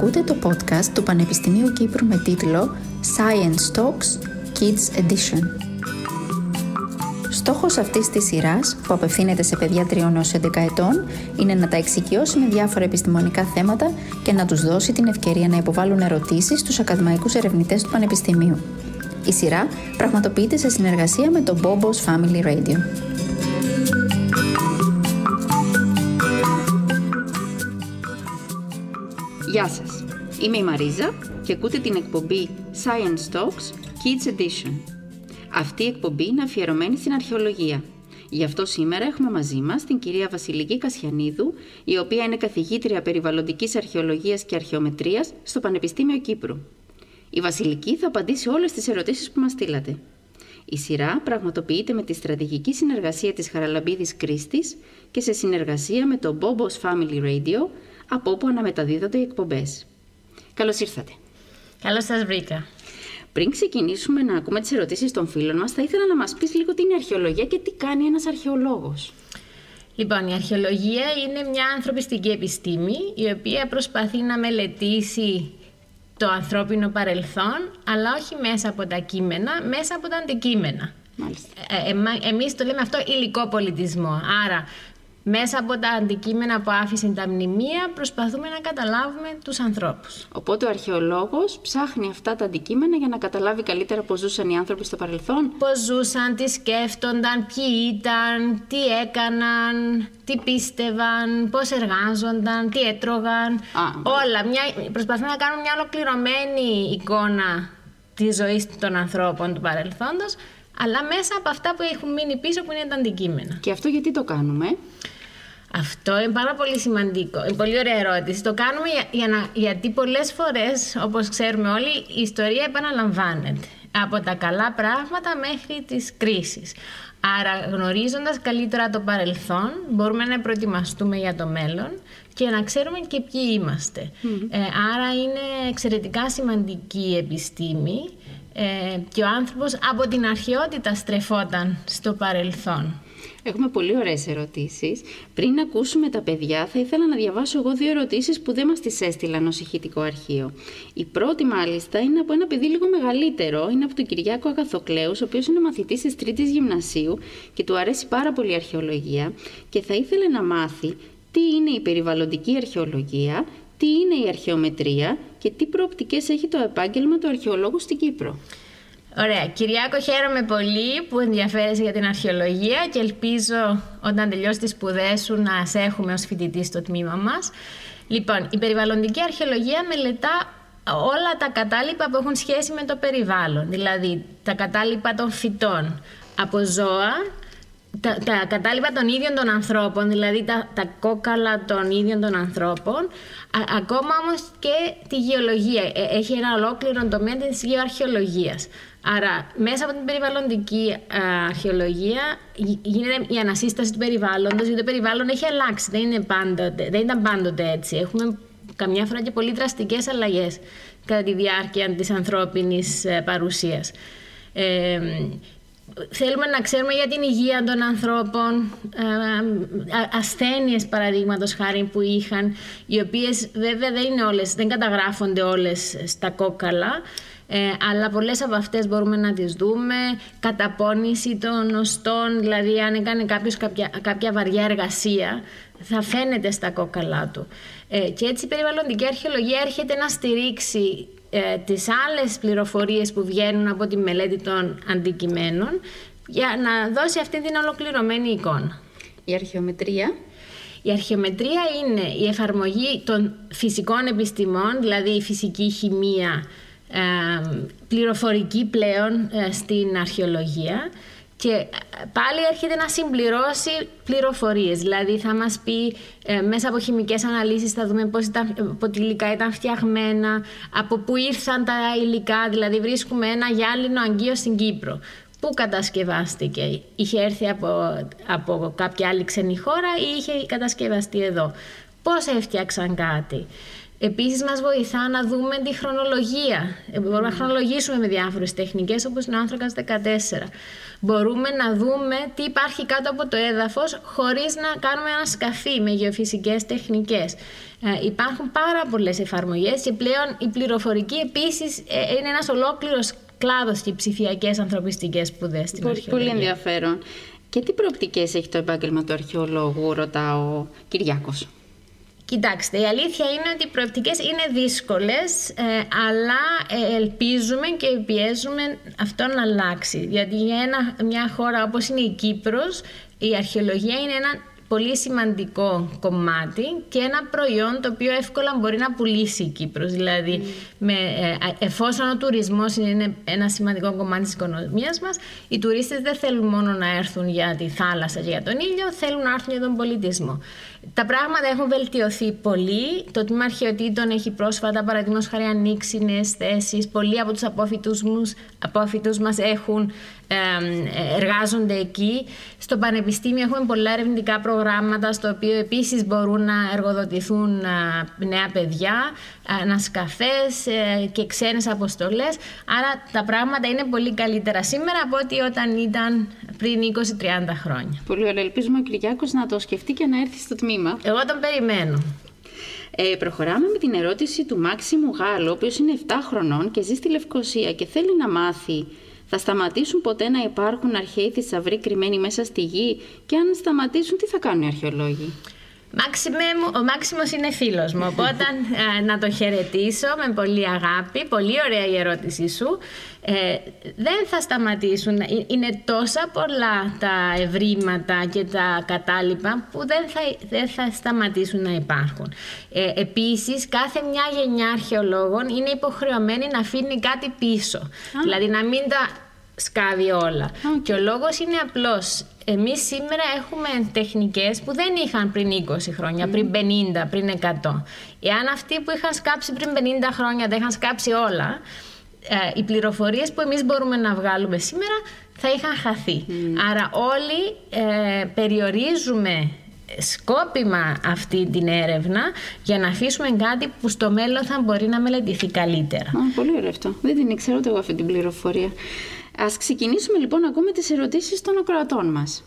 Ακούτε το podcast του Πανεπιστημίου Κύπρου με τίτλο Science Talks Kids Edition. Στόχος αυτής της σειράς, που απευθύνεται σε παιδιά 3 έως 11 ετών, είναι να τα εξοικειώσει με διάφορα επιστημονικά θέματα και να τους δώσει την ευκαιρία να υποβάλουν ερωτήσεις στους ακαδημαϊκούς ερευνητές του Πανεπιστημίου. Η σειρά πραγματοποιείται σε συνεργασία με το Bobos Family Radio. Γεια σας, είμαι η Μαρίζα και ακούτε την εκπομπή Science Talks Kids Edition. Αυτή η εκπομπή είναι αφιερωμένη στην αρχαιολογία. Γι' αυτό σήμερα έχουμε μαζί μας την κυρία Βασιλική Κασιανίδου, η οποία είναι καθηγήτρια περιβαλλοντικής αρχαιολογίας και αρχαιομετρίας στο Πανεπιστήμιο Κύπρου. Η Βασιλική θα απαντήσει όλες τις ερωτήσεις που μας στείλατε. Η σειρά πραγματοποιείται με τη στρατηγική συνεργασία της Χαραλαμπίδης Κρίστης και σε συνεργασία με το Bobos Family Radio, από όπου αναμεταδίδονται οι εκπομπές. Καλώς ήρθατε. Καλώς σας βρήκα. Πριν ξεκινήσουμε να ακούμε τις ερωτήσεις των φίλων μας, θα ήθελα να μας πεις λίγο τι είναι αρχαιολογία και τι κάνει ένας αρχαιολόγος. Λοιπόν, η αρχαιολογία είναι μια ανθρωπιστική επιστήμη η οποία προσπαθεί να μελετήσει το ανθρώπινο παρελθόν, αλλά όχι μέσα από τα κείμενα, μέσα από τα αντικείμενα. Μάλιστα. Ε, ε, εμείς το λέμε αυτό υλικό πολιτισμό. Άρα μέσα από τα αντικείμενα που άφησαν τα μνημεία προσπαθούμε να καταλάβουμε τους ανθρώπους. Οπότε ο αρχαιολόγος ψάχνει αυτά τα αντικείμενα για να καταλάβει καλύτερα πώς ζούσαν οι άνθρωποι στο παρελθόν. Πώς ζούσαν, τι σκέφτονταν, ποιοι ήταν, τι έκαναν, τι πίστευαν, πώς εργάζονταν, τι έτρωγαν. Α, όλα. Μια, προσπαθούμε να κάνουμε μια ολοκληρωμένη εικόνα της ζωής των ανθρώπων του παρελθόντος αλλά μέσα από αυτά που έχουν μείνει πίσω που είναι τα αντικείμενα. Και αυτό γιατί το κάνουμε; Αυτό είναι πάρα πολύ σημαντικό. Είναι πολύ ωραία ερώτηση. Το κάνουμε για, για να, γιατί πολλές φορές, όπως ξέρουμε όλοι, η ιστορία επαναλαμβάνεται. Από τα καλά πράγματα μέχρι τις κρίσεις. Άρα γνωρίζοντας καλύτερα το παρελθόν μπορούμε να προετοιμαστούμε για το μέλλον και να ξέρουμε και ποιοι είμαστε. Ε, άρα είναι εξαιρετικά σημαντική η επιστήμη ε, και ο άνθρωπος από την αρχαιότητα στρεφόταν στο παρελθόν. Έχουμε πολύ ωραίες ερωτήσεις. Πριν ακούσουμε τα παιδιά, θα ήθελα να διαβάσω εγώ δύο ερωτήσεις που δεν μας τις έστειλαν ως ηχητικό αρχείο. Η πρώτη μάλιστα είναι από ένα παιδί λίγο μεγαλύτερο, είναι από τον Κυριάκο Αγαθοκλέους, ο οποίος είναι μαθητής της τρίτης γυμνασίου και του αρέσει πάρα πολύ η αρχαιολογία και θα ήθελε να μάθει τι είναι η περιβαλλοντική αρχαιολογία, τι είναι η αρχαιομετρία και τι προοπτικές έχει το επάγγελμα του αρχαιολόγου στην Κύπρο; Ωραία. Κυριάκο, χαίρομαι πολύ που ενδιαφέρεσαι για την αρχαιολογία και ελπίζω όταν τελειώσει τις σπουδές σου να σε έχουμε ως φοιτητή στο τμήμα μας. Λοιπόν, η περιβαλλοντική αρχαιολογία μελετά όλα τα κατάλοιπα που έχουν σχέση με το περιβάλλον. Δηλαδή, τα κατάλοιπα των φυτών από ζώα, τα, τα κατάλοιπα των ίδιων των ανθρώπων, δηλαδή τα, τα κόκαλα των ίδιων των ανθρώπων, ακόμα όμως και τη γεωλογία. Ε, έχει ένα ολόκληρο τομέα της γεωαρχαιολογίας. Άρα, μέσα από την περιβαλλοντική αρχαιολογία γίνεται η ανασύσταση του περιβάλλοντος, γιατί το περιβάλλον έχει αλλάξει, δεν, είναι πάντοτε, δεν ήταν πάντοτε έτσι. Έχουμε καμιά φορά και πολύ δραστικές αλλαγές κατά τη διάρκεια της ανθρώπινης ε, παρουσίας. Ε, θέλουμε να ξέρουμε για την υγεία των ανθρώπων, ε, ασθένειες παραδείγματος χάρη που είχαν, οι οποίες βέβαια δεν, είναι όλες, δεν καταγράφονται όλες στα κόκαλα, ε, αλλά πολλές από αυτές μπορούμε να τις δούμε, καταπώνηση των οστών, δηλαδή αν έκανε κάποιος κάποια, κάποια βαριά εργασία, θα φαίνεται στα κόκαλά του. Ε, και έτσι η περιβαλλοντική αρχαιολογία έρχεται να στηρίξει ε, τις άλλες πληροφορίες που βγαίνουν από τη μελέτη των αντικειμένων για να δώσει αυτή την ολοκληρωμένη εικόνα. Η αρχαιομετρία. Η αρχαιομετρία είναι η εφαρμογή των φυσικών επιστημών, δηλαδή η φυσική η χημεία, ε, πληροφορική πλέον ε, στην αρχαιολογία και ε, πάλι έρχεται να συμπληρώσει πληροφορίες. Δηλαδή θα μας πει ε, μέσα από χημικές αναλύσεις θα δούμε πώς ήταν, από υλικά ήταν φτιαγμένα, από πού ήρθαν τα υλικά. Δηλαδή βρίσκουμε ένα γυάλινο αγκείο στην Κύπρο. Πού κατασκευάστηκε, είχε έρθει από, από κάποια άλλη ξένη χώρα ή είχε κατασκευαστεί εδώ. Πώς έφτιαξαν κάτι. Επίσης μας βοηθά να δούμε τη χρονολογία. Ε, μπορούμε να χρονολογήσουμε με διάφορες τεχνικές όπως είναι ο άνθρακας 14. Μπορούμε να δούμε τι υπάρχει κάτω από το έδαφος χωρίς να κάνουμε ένα σκαφί με γεωφυσικές τεχνικές. Ε, υπάρχουν πάρα πολλές εφαρμογές και πλέον η πληροφορική επίσης ε, είναι ένας ολόκληρος κλάδος και ψηφιακές ανθρωπιστικές σπουδές στην πολύ, Πολύ ενδιαφέρον. Και τι προοπτικές έχει το επάγγελμα του αρχαιολόγου, ρωτά ο Κυριάκος; Κοιτάξτε, η αλήθεια είναι ότι οι προοπτικές είναι δύσκολες, ε, αλλά ε, ελπίζουμε και πιέζουμε αυτό να αλλάξει. Γιατί για μια χώρα όπως είναι η Κύπρος, η αρχαιολογία είναι ένα πολύ σημαντικό κομμάτι και ένα προϊόν το οποίο εύκολα μπορεί να πουλήσει η Κύπρος. Δηλαδή, με, ε, εφόσον ο τουρισμός είναι ένα σημαντικό κομμάτι της οικονομίας μας, οι τουρίστες δεν θέλουν μόνο να έρθουν για τη θάλασσα και για τον ήλιο, θέλουν να έρθουν για τον πολιτισμό. Τα πράγματα έχουν βελτιωθεί πολύ. Το τμήμα αρχαιοτήτων έχει πρόσφατα, παραδείγματος χάρη, ανοίξει νέες θέσεις. Πολλοί από τους απόφοιτους μας έχουν εργάζονται εκεί. Στο Πανεπιστήμιο έχουμε πολλά ερευνητικά προγράμματα, στο οποίο επίσης μπορούν να εργοδοτηθούν νέα παιδιά, ανασκαφές ε, και ξένες αποστολές. Άρα τα πράγματα είναι πολύ καλύτερα σήμερα από ό,τι όταν ήταν πριν 20-30 χρόνια. Πολύ ωραία. Ελπίζουμε ο Κυριάκος να το σκεφτεί και να έρθει στο τμήμα. Εγώ τον περιμένω. Ε, προχωράμε με την ερώτηση του Μάξιμου Γάλλου, ο οποίος είναι 7 χρονών και ζει στη Λευκοσία και θέλει να μάθει θα σταματήσουν ποτέ να υπάρχουν αρχαίοι θησαυροί κρυμμένοι μέσα στη γη; Και αν σταματήσουν τι θα κάνουν οι αρχαιολόγοι; Ο Μάξιμος είναι φίλος μου, οπότε ε, να το χαιρετήσω με πολύ αγάπη. Πολύ ωραία η ερώτησή σου. Ε, δεν θα σταματήσουν. Ε, είναι τόσα πολλά τα ευρήματα και τα κατάλοιπα που δεν θα, δεν θα σταματήσουν να υπάρχουν. Ε, επίσης, κάθε μια γενιά αρχαιολόγων είναι υποχρεωμένη να αφήνει κάτι πίσω. Δηλαδή να μην τα σκάβει όλα. Και ο λόγος είναι απλός. Εμείς σήμερα έχουμε τεχνικές που δεν είχαν πριν 20 χρόνια, πριν 50, πριν 100. Εάν αυτοί που είχαν σκάψει πριν 50 χρόνια τα είχαν σκάψει όλα, ε, οι πληροφορίες που εμείς μπορούμε να βγάλουμε σήμερα θα είχαν χαθεί. Άρα όλοι ε, περιορίζουμε σκόπιμα αυτή την έρευνα για να αφήσουμε κάτι που στο μέλλον θα μπορεί να μελετηθεί καλύτερα. πολύ ωραίο αυτό. Δεν την ήξερα εγώ αυτή την πληροφορία. Ας ξεκινήσουμε λοιπόν να ακούμε τις ερωτήσεις των ακροατών μας.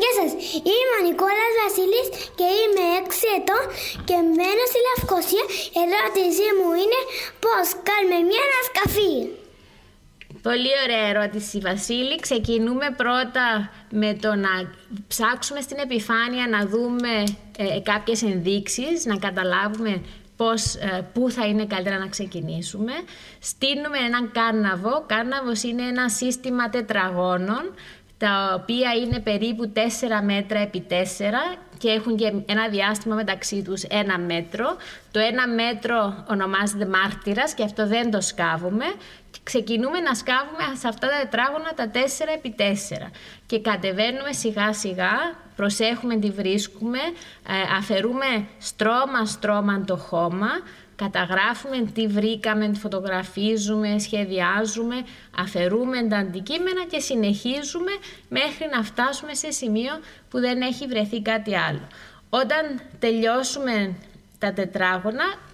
Γεια σας, είμαι ο Νικόλας Βασίλης και είμαι 6 ετών και μένω στη Λευκοσία. Η ερώτησή μου είναι πώς κάνουμε μια ανασκαφή. Πολύ ωραία ερώτηση Βασίλη. Ξεκινούμε πρώτα με το να ψάξουμε στην επιφάνεια να δούμε ε, κάποιες ενδείξεις, να καταλάβουμε πώς, ε, πού θα είναι καλύτερα να ξεκινήσουμε. Στείλουμε έναν κάναβο. Κάναβος είναι ένα σύστημα τετραγώνων τα οποία είναι περίπου 4 μέτρα επί 4 και έχουν και ένα διάστημα μεταξύ τους ένα μέτρο. Το ένα μέτρο ονομάζεται μάρτυρας και αυτό δεν το σκάβουμε. Ξεκινούμε να σκάβουμε σε αυτά τα τετράγωνα τα 4 επί 4 και κατεβαίνουμε σιγά σιγά, προσέχουμε τι βρίσκουμε, ε, αφαιρούμε στρώμα-στρώμα το χώμα, καταγράφουμε τι βρήκαμε, φωτογραφίζουμε, σχεδιάζουμε, αφαιρούμε τα αντικείμενα και συνεχίζουμε μέχρι να φτάσουμε σε σημείο που δεν έχει βρεθεί κάτι άλλο. Όταν τελειώσουμε τα τετράγωνα, ε,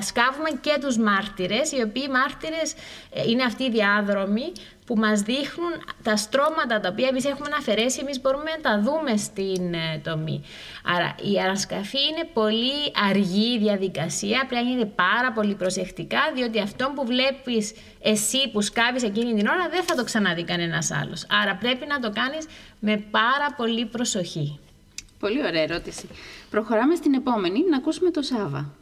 σκάβουμε και τους μάρτυρες, οι οποίοι μάρτυρες ε, είναι αυτοί οι διάδρομοι που μας δείχνουν τα στρώματα τα οποία εμείς έχουμε αφαιρέσει, εμείς μπορούμε να τα δούμε στην ε, τομή. Άρα η ανασκαφή είναι πολύ αργή διαδικασία, πρέπει να γίνεται πάρα πολύ προσεκτικά, διότι αυτό που βλέπεις εσύ που σκάβεις εκείνη την ώρα δεν θα το ξαναδεί κανένας άλλος. Άρα πρέπει να το κάνεις με πάρα πολύ προσοχή. Πολύ ωραία ερώτηση. Προχωράμε στην επόμενη, να ακούσουμε το Σάβα.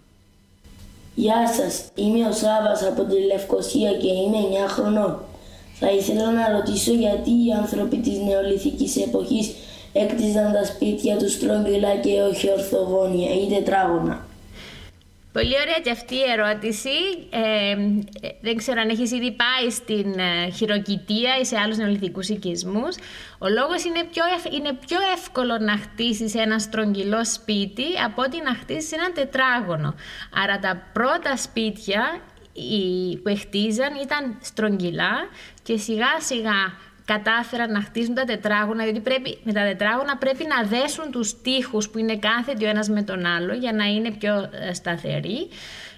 Γεια σας, είμαι ο Σάβας από τη Λευκοσία και είμαι 9 χρονών. Θα ήθελα να ρωτήσω γιατί οι άνθρωποι της νεολιθικής εποχής έκτιζαν τα σπίτια τους στρογγυλά και όχι ορθογώνια ή τετράγωνα. Πολύ ωραία και αυτή η ερώτηση. Ε, δεν ξέρω αν έχεις ήδη πάει στην ε, χειροκητία ή σε άλλους νεολιθικούς οικισμούς. Ο λόγος είναι πιο, είναι πιο εύκολο να χτίσεις ένα στρογγυλό σπίτι από ότι να χτίσεις ένα τετράγωνο. Άρα τα πρώτα σπίτια που χτίζαν ήταν στρογγυλά και σιγά σιγά κατάφεραν να χτίσουν τα τετράγωνα, διότι πρέπει, με τα τετράγωνα πρέπει να δέσουν τους τείχους που είναι κάθετοι ο ένας με τον άλλο για να είναι πιο ε, σταθεροί.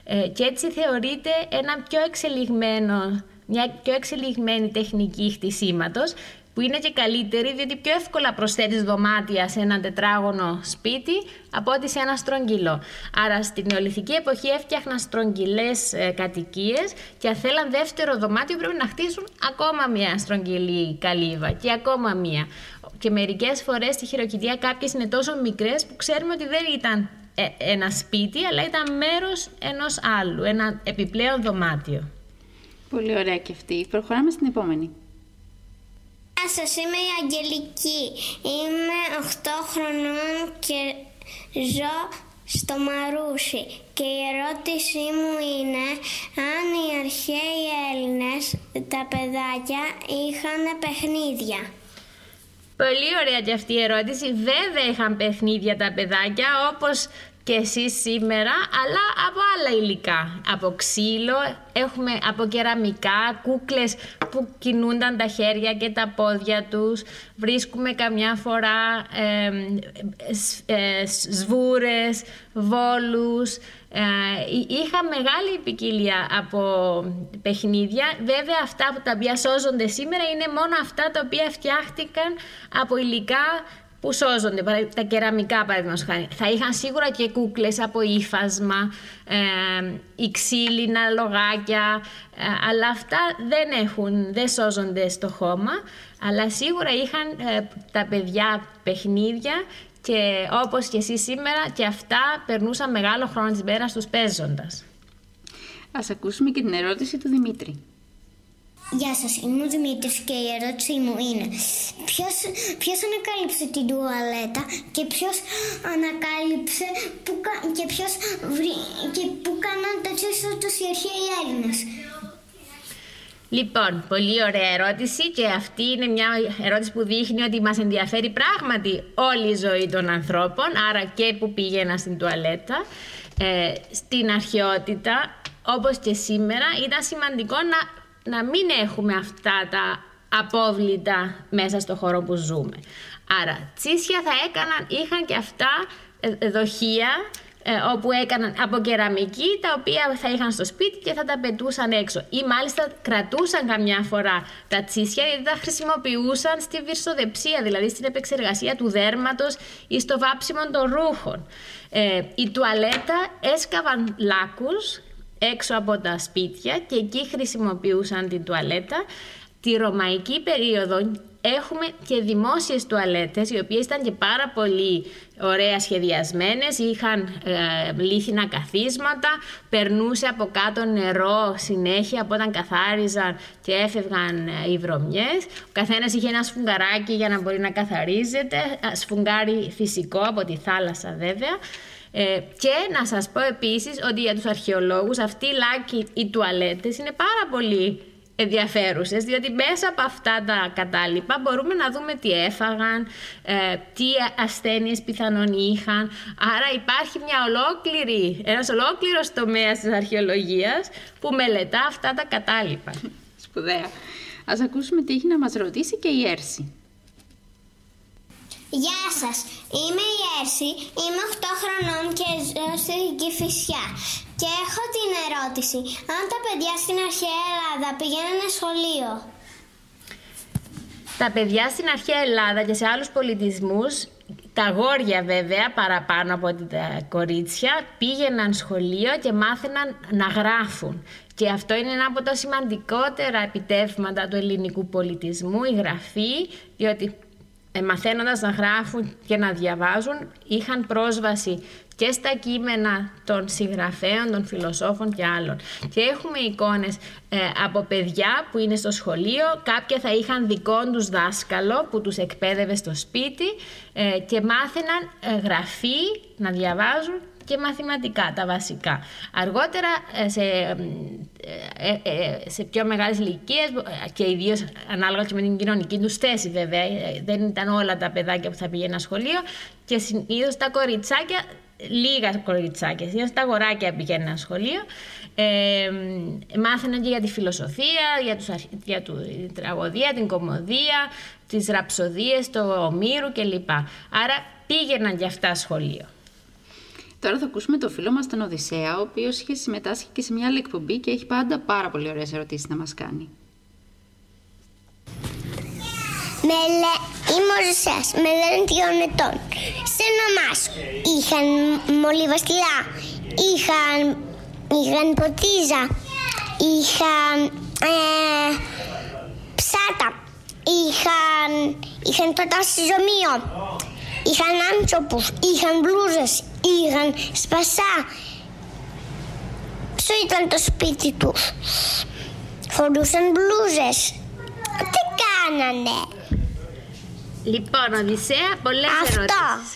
Ε, και έτσι θεωρείται ένα πιο εξελιγμένο, μια πιο εξελιγμένη τεχνική χτισήματος που είναι και καλύτερη διότι πιο εύκολα προσθέτεις δωμάτια σε ένα τετράγωνο σπίτι από ότι σε ένα στρογγυλό. Άρα στην νεολιθική εποχή έφτιαχναν στρογγυλές ε, κατοικίες και αν θέλαν δεύτερο δωμάτιο πρέπει να χτίσουν ακόμα μια στρογγυλή καλύβα και ακόμα μια. Και μερικές φορές στη χειροκητία κάποιες είναι τόσο μικρές που ξέρουμε ότι δεν ήταν ε, ένα σπίτι αλλά ήταν μέρος ενός άλλου, ένα επιπλέον δωμάτιο. Πολύ ωραία και αυτή. Προχωράμε στην επόμενη. Γεια σας, είμαι η Αγγελική. Είμαι 8 χρονών και ζω στο Μαρούσι. Και η ερώτησή μου είναι αν οι αρχαίοι Έλληνες, τα παιδάκια, είχαν παιχνίδια; Πολύ ωραία και αυτή η ερώτηση. Βέβαια είχαν παιχνίδια τα παιδάκια, όπως και εσείς σήμερα, αλλά από άλλα υλικά. Από ξύλο, έχουμε από κεραμικά, κούκλες που κινούνταν τα χέρια και τα πόδια τους. Βρίσκουμε καμιά φορά ε, σβούρες, βόλους. Ε, είχα μεγάλη ποικιλία από παιχνίδια. Βέβαια αυτά που τα οποία σώζονται σήμερα είναι μόνο αυτά τα οποία φτιάχτηκαν από υλικά που σώζονται, τα κεραμικά παραδείγματος χάρη. Θα είχαν σίγουρα και κούκλες από ύφασμα, ε, ή ξύλινα λογάκια, ε, αλλά αυτά δεν έχουν, δεν σώζονται στο χώμα, αλλά σίγουρα είχαν ε, τα παιδιά παιχνίδια και όπως και εσείς σήμερα και αυτά περνούσαν μεγάλο χρόνο της μέρας τους παίζοντας. Ας ακούσουμε και την ερώτηση του Δημήτρη. Γεια σας, είμαι ο Δημήτρης και η ερώτησή μου είναι ποιος, ποιος ανακάλυψε την τουαλέτα και ποιος ανακάλυψε που, και ποιος βρει, και που κάναν τέτοιο τους οι αρχαίοι Έλληνες; Λοιπόν, πολύ ωραία ερώτηση και αυτή είναι μια ερώτηση που δείχνει ότι μας ενδιαφέρει πράγματι όλη η ζωή των ανθρώπων, άρα και που πήγαινα στην τουαλέτα. Ε, στην αρχαιότητα, όπως και σήμερα, ήταν σημαντικό να να μην έχουμε αυτά τα απόβλητα μέσα στο χώρο που ζούμε. Άρα, τσίσια θα έκαναν, είχαν και αυτά ε, δοχεία ε, όπου έκαναν από κεραμική τα οποία θα είχαν στο σπίτι και θα τα πετούσαν έξω ή μάλιστα κρατούσαν καμιά φορά τα τσίσια γιατί τα χρησιμοποιούσαν στη βυρσοδεψία δηλαδή στην επεξεργασία του δέρματος ή στο βάψιμο των ρούχων. Ε, η τουαλέτα έσκαβαν λάκους έξω από τα σπίτια και εκεί χρησιμοποιούσαν την τουαλέτα. Τη ρωμαϊκή περίοδο έχουμε και δημόσιες τουαλέτες οι οποίες ήταν και πάρα πολύ ωραία σχεδιασμένες, είχαν ε, λίθινα καθίσματα, περνούσε από κάτω νερό συνέχεια από όταν καθάριζαν και έφευγαν ε, οι βρωμιές. Ο καθένας είχε ένα σφουγγαράκι για να μπορεί να καθαρίζεται, σφουγγάρι φυσικό από τη θάλασσα βέβαια. Ε, και να σας πω επίσης ότι για τους αρχαιολόγους αυτοί οι λάκοι, οι τουαλέτες είναι πάρα πολύ ενδιαφέρουσες, διότι μέσα από αυτά τα κατάλοιπα μπορούμε να δούμε τι έφαγαν, ε, τι ασθένειες πιθανόν είχαν. Άρα υπάρχει μια ολόκληρη, ένας ολόκληρος τομέας της αρχαιολογίας που μελετά αυτά τα κατάλοιπα. Σπουδαία. Ας ακούσουμε τι έχει να μας ρωτήσει και η Έρση. Γεια σας, είμαι η Έρση, είμαι 8 χρονών και ζω στην Κηφισιά. Και έχω την ερώτηση, αν τα παιδιά στην αρχαία Ελλάδα πηγαίνανε σχολείο; Τα παιδιά στην αρχαία Ελλάδα και σε άλλους πολιτισμούς, τα γόρια βέβαια παραπάνω από τα κορίτσια, πήγαιναν σχολείο και μάθαιναν να γράφουν. Και αυτό είναι ένα από τα σημαντικότερα επιτεύγματα του ελληνικού πολιτισμού, η γραφή, διότι ε, μαθαίνοντας να γράφουν και να διαβάζουν είχαν πρόσβαση και στα κείμενα των συγγραφέων, των φιλοσόφων και άλλων. Και έχουμε εικόνες ε, από παιδιά που είναι στο σχολείο, κάποια θα είχαν δικό τους δάσκαλο που τους εκπαίδευε στο σπίτι ε, και μάθαιναν ε, γραφή, να διαβάζουν και μαθηματικά, τα βασικά. Αργότερα, ε, σε, ε, ε, σε πιο μεγάλες ηλικίες και ιδίως ανάλογα και με την κοινωνική τους θέση βέβαια, δεν ήταν όλα τα παιδάκια που θα πήγαιναν σχολείο και συνήθως τα κοριτσάκια λίγα κοριτσάκια. Συνήθως τα αγοράκια πηγαίνουν σχολείο. Ε, μάθαιναν και για τη φιλοσοφία, για, τους, για την τραγωδία, την κομμωδία, τις ραψοδίες, το ομήρου κλπ. Άρα πήγαιναν και αυτά σχολείο. Τώρα θα ακούσουμε το φίλο μας τον Οδυσσέα, ο οποίος είχε συμμετάσχει και σε μια άλλη εκπομπή και έχει πάντα πάρα πολύ ωραίες ερωτήσεις να μας κάνει. Με λέ... Είμαι ο Οδυσσέας, με λένε τριών ετών. Σε μας είχαν μολυβαστηλά, είχαν, είχαν ποτίζα, είχαν ε, ψάτα, είχαν, είχαν προτάσει ζωμείο, είχαν άνθρωπους, είχαν μπλούζες, είχαν σπασά. Ποιο ήταν το σπίτι τους; Φορούσαν μπλούζες. Τι κάνανε; Λοιπόν, Οδυσσέα, πολλές Αυτό. ερωτήσεις.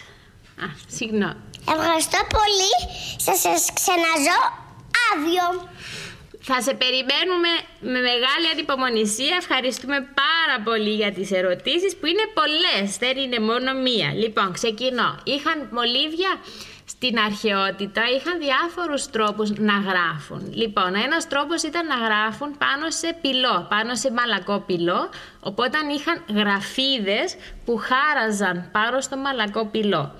Α, συγγνώμη. Ευχαριστώ πολύ. Σας σας ξαναζώ άδειο. Θα σε περιμένουμε με μεγάλη ανυπομονησία. Ευχαριστούμε πάρα πολύ για τις ερωτήσεις που είναι πολλές, δεν είναι μόνο μία. Λοιπόν, ξεκινώ. Είχαν μολύβια στην αρχαιότητα, είχαν διάφορους τρόπους να γράφουν. Λοιπόν, ένας τρόπος ήταν να γράφουν πάνω σε πυλό, πάνω σε μαλακό πυλό, οπότε είχαν γραφίδες που χάραζαν πάνω στο μαλακό πυλό.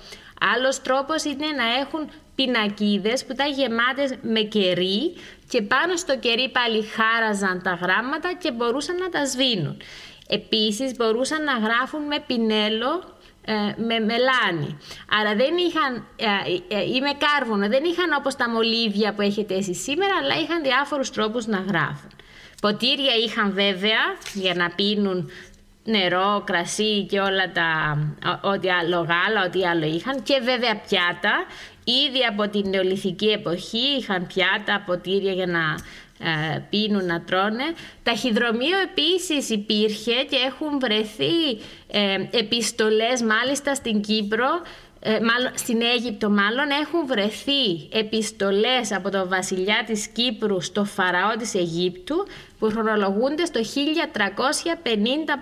Άλλος τρόπος είναι να έχουν πινακίδες που ήταν γεμάτες με κερί και πάνω στο κερί πάλι χάραζαν τα γράμματα και μπορούσαν να τα σβήνουν. Επίσης μπορούσαν να γράφουν με πινέλο ε, με μελάνι. Άρα δεν είχαν, ε, ε, ή με κάρβουνο, δεν είχαν όπως τα μολύβια που έχετε εσείς σήμερα, αλλά είχαν διάφορους τρόπους να γράφουν. Ποτήρια είχαν βέβαια για να πίνουν νερό, κρασί και όλα τα ό,τι άλλο γάλα, ό,τι άλλο είχαν και βέβαια πιάτα. Ήδη από την νεολιθική εποχή είχαν πιάτα, ποτήρια για να ε, πίνουν, να τρώνε. Ταχυδρομείο επίσης υπήρχε και έχουν βρεθεί ε, επιστολές μάλιστα στην Κύπρο ε, μάλλον, στην Αίγυπτο μάλλον έχουν βρεθεί επιστολές από τον βασιλιά της Κύπρου στο φαραώ της Αιγύπτου που χρονολογούνται στο 1350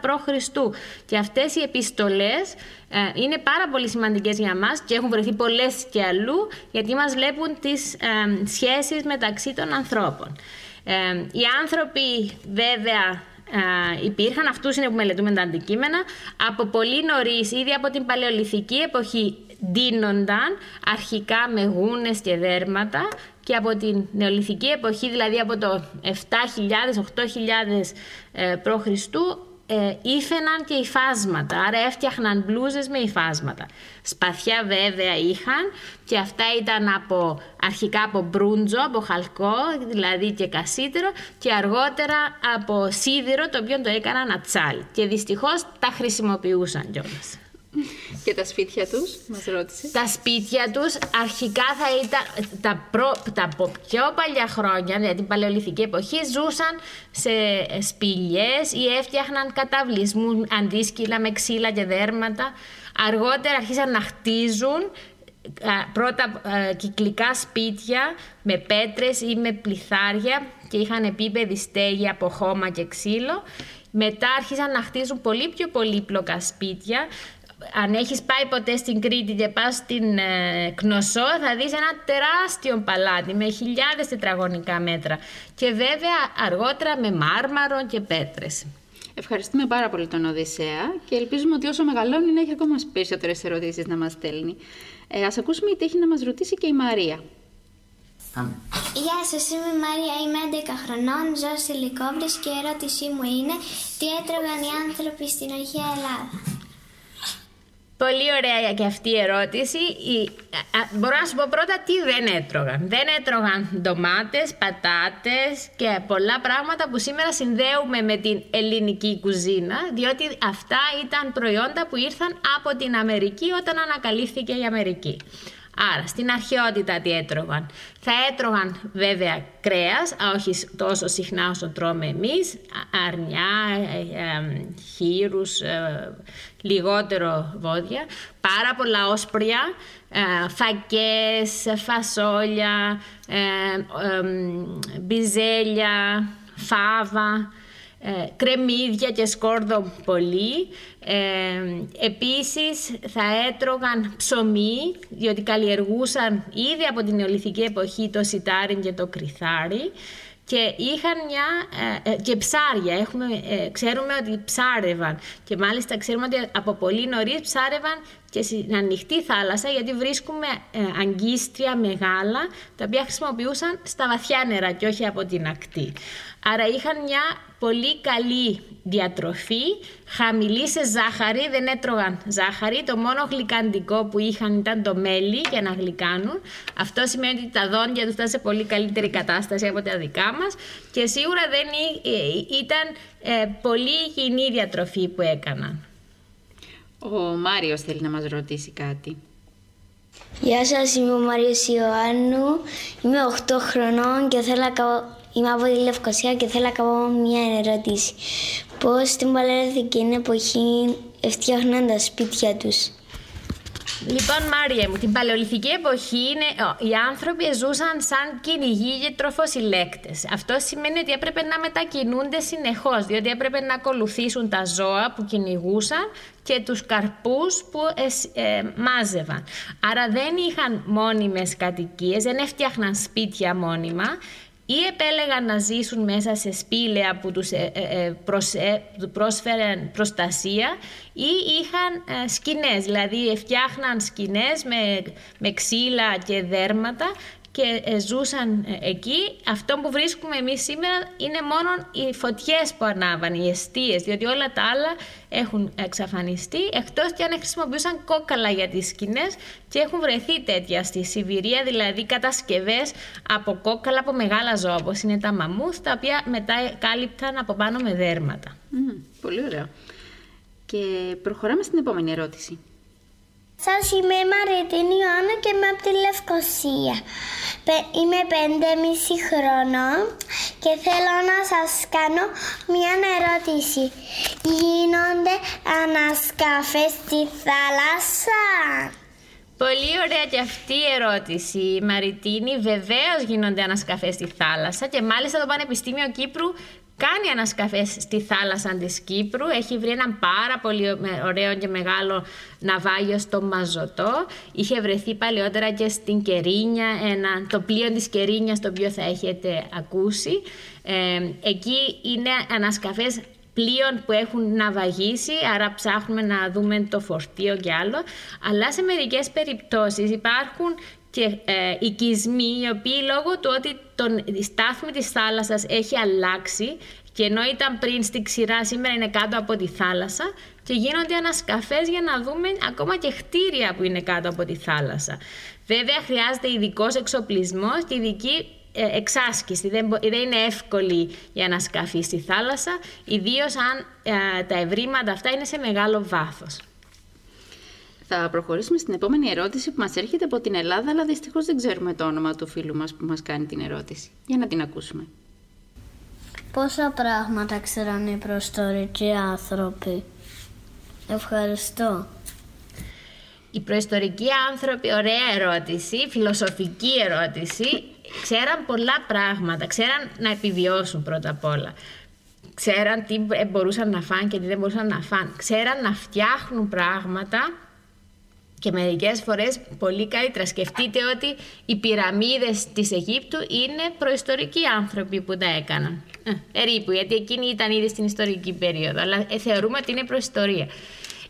π.Χ. Και αυτές οι επιστολές ε, είναι πάρα πολύ σημαντικές για μας και έχουν βρεθεί πολλές και αλλού γιατί μας βλέπουν τις ε, σχέσεις μεταξύ των ανθρώπων. Ε, οι άνθρωποι βέβαια υπήρχαν, αυτούς είναι που μελετούμε τα αντικείμενα, από πολύ νωρίς, ήδη από την παλαιολιθική εποχή ντύνονταν αρχικά με γούνες και δέρματα και από την νεολιθική εποχή, δηλαδή από το 7.000-8.000 ε, π.Χ. Ε, ήφαιναν και υφάσματα, άρα έφτιαχναν μπλούζες με υφάσματα. Σπαθιά βέβαια είχαν και αυτά ήταν από, αρχικά από μπρούντζο, από χαλκό, δηλαδή και κασίτερο και αργότερα από σίδηρο το οποίο το έκαναν ατσάλι και δυστυχώς τα χρησιμοποιούσαν κιόλας. Και τα σπίτια τους, μας ρώτησε. Τα σπίτια τους αρχικά θα ήταν τα, προ, τα πιο παλιά χρόνια, δηλαδή την παλαιολιθική εποχή, ζούσαν σε σπηλιές ή έφτιαχναν καταβλισμούς αντίσκυλα με ξύλα και δέρματα. Αργότερα αρχίσαν να χτίζουν πρώτα κυκλικά σπίτια με πέτρες ή με πληθάρια και είχαν επίπεδη στέγη από χώμα και ξύλο. Μετά άρχισαν να χτίζουν πολύ πιο πολύπλοκα σπίτια αν έχεις πάει ποτέ στην Κρήτη και πας στην ε, Κνωσό θα δεις ένα τεράστιο παλάτι με χιλιάδες τετραγωνικά μέτρα και βέβαια αργότερα με μάρμαρο και πέτρες. Ευχαριστούμε πάρα πολύ τον Οδυσσέα και ελπίζουμε ότι όσο μεγαλώνει να έχει ακόμα περισσότερες ερωτήσεις να μας στέλνει. Ε, ας ακούσουμε τι έχει να μας ρωτήσει και η Μαρία. Γεια σας, είμαι η Μαρία, είμαι 11 χρονών, ζω στη Λικόβρης και η ερώτησή μου είναι τι έτρωγαν οι άνθρωποι στην αρχαία Ελλάδα; Πολύ ωραία και αυτή η ερώτηση. μπορώ να σου πω πρώτα τι δεν έτρωγαν. Δεν έτρωγαν ντομάτες, πατάτες και πολλά πράγματα που σήμερα συνδέουμε με την ελληνική κουζίνα, διότι αυτά ήταν προϊόντα που ήρθαν από την Αμερική όταν ανακαλύφθηκε η Αμερική. Άρα, στην αρχαιότητα τι έτρωγαν. Θα έτρωγαν βέβαια κρέας, όχι τόσο συχνά όσο τρώμε εμείς, αρνιά, ε, ε, χείρους, ε, λιγότερο βόδια, πάρα πολλά όσπρια, φακές, φασόλια, μπιζέλια, φάβα, ε, κρεμμύδια και σκόρδο πολύ. Ε, επίσης θα έτρωγαν ψωμί, διότι καλλιεργούσαν ήδη από την νεολιθική εποχή το σιτάρι και το κρυθάρι και είχαν μια. Ε, ε, και ψάρια. Έχουμε, ε, ξέρουμε ότι ψάρευαν. Και μάλιστα ξέρουμε ότι από πολύ νωρίς ψάρευαν και στην ανοιχτή θάλασσα, γιατί βρίσκουμε ε, αγκίστρια μεγάλα, τα οποία χρησιμοποιούσαν στα βαθιά νερά και όχι από την ακτή. Άρα είχαν μια πολύ καλή διατροφή, χαμηλή σε ζάχαρη, δεν έτρωγαν ζάχαρη. Το μόνο γλυκαντικό που είχαν ήταν το μέλι για να γλυκάνουν. Αυτό σημαίνει ότι τα δόντια τους ήταν σε πολύ καλύτερη κατάσταση από τα δικά μας και σίγουρα δεν ε, ήταν ε, πολύ υγιεινή διατροφή που έκαναν. Ο Μάριος θέλει να μας ρωτήσει κάτι. Γεια σας, είμαι ο Μάριος Ιωάννου, είμαι 8 χρονών και θέλω να Είμαι από τη Λευκοσία και θέλω να κάνω μια ερώτηση. Πώς στην παλαιολιθική εποχή φτιάχναν τα σπίτια τους; Λοιπόν, Μάρια μου, την παλαιολιθική εποχή είναι, οι άνθρωποι ζούσαν σαν κυνηγοί και τροφοσυλλέκτες. Αυτό σημαίνει ότι έπρεπε να μετακινούνται συνεχώς, διότι έπρεπε να ακολουθήσουν τα ζώα που κυνηγούσαν και τους καρπούς που ε, μάζευαν. Άρα δεν είχαν μόνιμες κατοικίες, δεν έφτιαχναν σπίτια μόνιμα ή επέλεγαν να ζήσουν μέσα σε σπήλαια που τους ε, ε, ε, πρόσφεραν προστασία ή είχαν σκηνές, δηλαδή φτιάχναν σκηνές με, με ξύλα και δέρματα και ε, ζούσαν ε, εκεί. Αυτό που βρίσκουμε εμείς σήμερα είναι μόνο οι φωτιές που ανάβαν, οι αιστείες, διότι όλα τα άλλα έχουν εξαφανιστεί, εκτός και αν χρησιμοποιούσαν κόκαλα για τις σκηνές και έχουν βρεθεί τέτοια στη Σιβηρία, δηλαδή κατασκευές από κόκαλα από μεγάλα ζώα, όπως είναι τα μαμούθ, τα οποία μετά κάλυπταν από πάνω με δέρματα. πολύ ωραίο. Και προχωράμε στην επόμενη ερώτηση. Σας είμαι η Μαριτίνη Ιωάννα και είμαι από τη Λευκοσία. Είμαι πέντε μισή χρονών και θέλω να σας κάνω μια ερώτηση. Γίνονται ανασκαφές στη θάλασσα; Πολύ ωραία και αυτή η ερώτηση, Μαριτίνη. Βεβαίως γίνονται ανασκαφές στη θάλασσα και μάλιστα το Πανεπιστήμιο Κύπρου κάνει ανασκαφές στη θάλασσα της Κύπρου. Έχει βρει ένα πάρα πολύ ωραίο και μεγάλο ναυάγιο στο Μαζωτό. Είχε βρεθεί παλαιότερα και στην Κερίνια, ένα, το πλοίο της Κερίνιας το οποίο θα έχετε ακούσει. Ε, εκεί είναι ανασκαφές πλοίων που έχουν ναυαγίσει, άρα ψάχνουμε να δούμε το φορτίο και άλλο. Αλλά σε μερικές περιπτώσεις υπάρχουν και ε, οικισμοί οι οποίοι λόγω του ότι τον, η στάθμη της θάλασσας έχει αλλάξει και ενώ ήταν πριν στη ξηρά σήμερα είναι κάτω από τη θάλασσα και γίνονται ανασκαφές για να δούμε ακόμα και χτίρια που είναι κάτω από τη θάλασσα. Βέβαια χρειάζεται ειδικό εξοπλισμός και ειδική ε, εξάσκηση. Δεν, δεν είναι εύκολη η ανασκαφή στη θάλασσα, ιδίως αν ε, τα ευρήματα αυτά είναι σε μεγάλο βάθος. Θα προχωρήσουμε στην επόμενη ερώτηση που μας έρχεται από την Ελλάδα, αλλά δυστυχώς δεν ξέρουμε το όνομα του φίλου μας που μας κάνει την ερώτηση. Για να την ακούσουμε. Πόσα πράγματα ξέρανε οι προϊστορικοί άνθρωποι; Ευχαριστώ. Οι προϊστορικοί άνθρωποι, ωραία ερώτηση, φιλοσοφική ερώτηση, ξέραν πολλά πράγματα. Ξέραν να επιβιώσουν πρώτα απ' όλα. Ξέραν τι μπορούσαν να φάνε και τι δεν μπορούσαν να φάνε. Ξέραν να φτιάχνουν πράγματα και μερικές φορές πολύ καλύτερα. Σκεφτείτε ότι οι πυραμίδες της Αιγύπτου είναι προϊστορικοί άνθρωποι που τα έκαναν. Ε, περίπου, γιατί εκείνοι ήταν ήδη στην ιστορική περίοδο, αλλά ε, θεωρούμε ότι είναι προϊστορία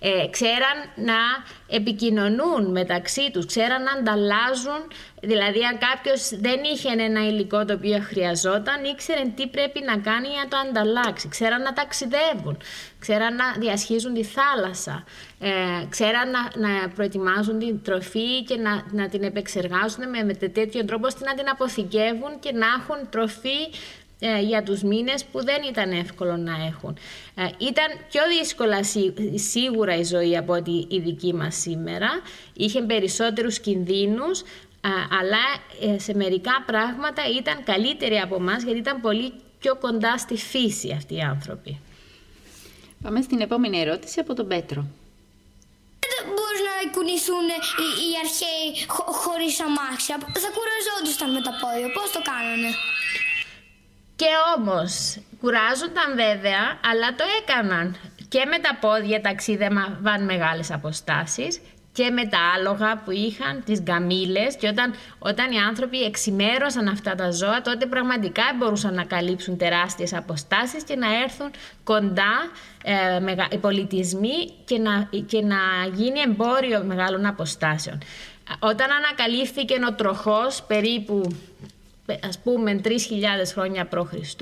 ε, ξέραν να επικοινωνούν μεταξύ τους, ξέραν να ανταλλάζουν, δηλαδή αν κάποιος δεν είχε ένα υλικό το οποίο χρειαζόταν, ήξερε τι πρέπει να κάνει για να το ανταλλάξει, ξέραν να ταξιδεύουν, ξέραν να διασχίζουν τη θάλασσα, ε, ξέραν να, να προετοιμάζουν την τροφή και να, να την επεξεργάζουν με, με τέτοιο τρόπο ώστε να την αποθηκεύουν και να έχουν τροφή ε, για τους μήνες που δεν ήταν εύκολο να έχουν. Ε, ήταν πιο δύσκολα σίγουρα η ζωή από ότι η δική μας σήμερα. Είχε περισσότερους κινδύνους, αλλά ε, σε μερικά πράγματα ήταν καλύτεροι από εμάς γιατί ήταν πολύ πιο κοντά στη φύση αυτοί οι άνθρωποι. Πάμε στην επόμενη ερώτηση από τον Πέτρο. Δεν μπορούν να κουνηθούν οι, οι αρχαίοι χω, χωρίς αμάξια. Θα κουραζόντουσαν με τα πόδια. Πώς το κάνανε. Και όμως Κουράζονταν βέβαια, αλλά το έκαναν. Και με τα πόδια ταξίδευαν μεγάλες αποστάσεις και με τα άλογα που είχαν, τις γκαμίλες και όταν, όταν οι άνθρωποι εξημέρωσαν αυτά τα ζώα τότε πραγματικά μπορούσαν να καλύψουν τεράστιες αποστάσεις και να έρθουν κοντά ε, οι πολιτισμοί και να, και να γίνει εμπόριο μεγάλων αποστάσεων. Όταν ανακαλύφθηκε ο τροχός περίπου ας πούμε 3.000 χρόνια π.Χ.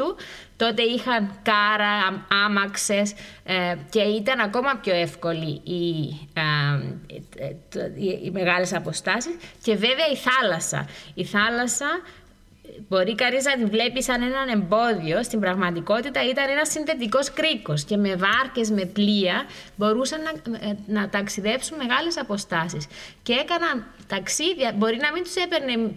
τότε είχαν κάρα, άμαξες ε, και ήταν ακόμα πιο εύκολη οι, οι, οι μεγάλες αποστάσεις και βέβαια η θάλασσα. Η θάλασσα μπορεί κανείς να την βλέπει σαν έναν εμπόδιο, στην πραγματικότητα ήταν ένας συνθετικός κρίκος και με βάρκες, με πλοία μπορούσαν να, ε, να ταξιδέψουν μεγάλες αποστάσεις και έκαναν ταξίδια, μπορεί να μην τους έπαιρνε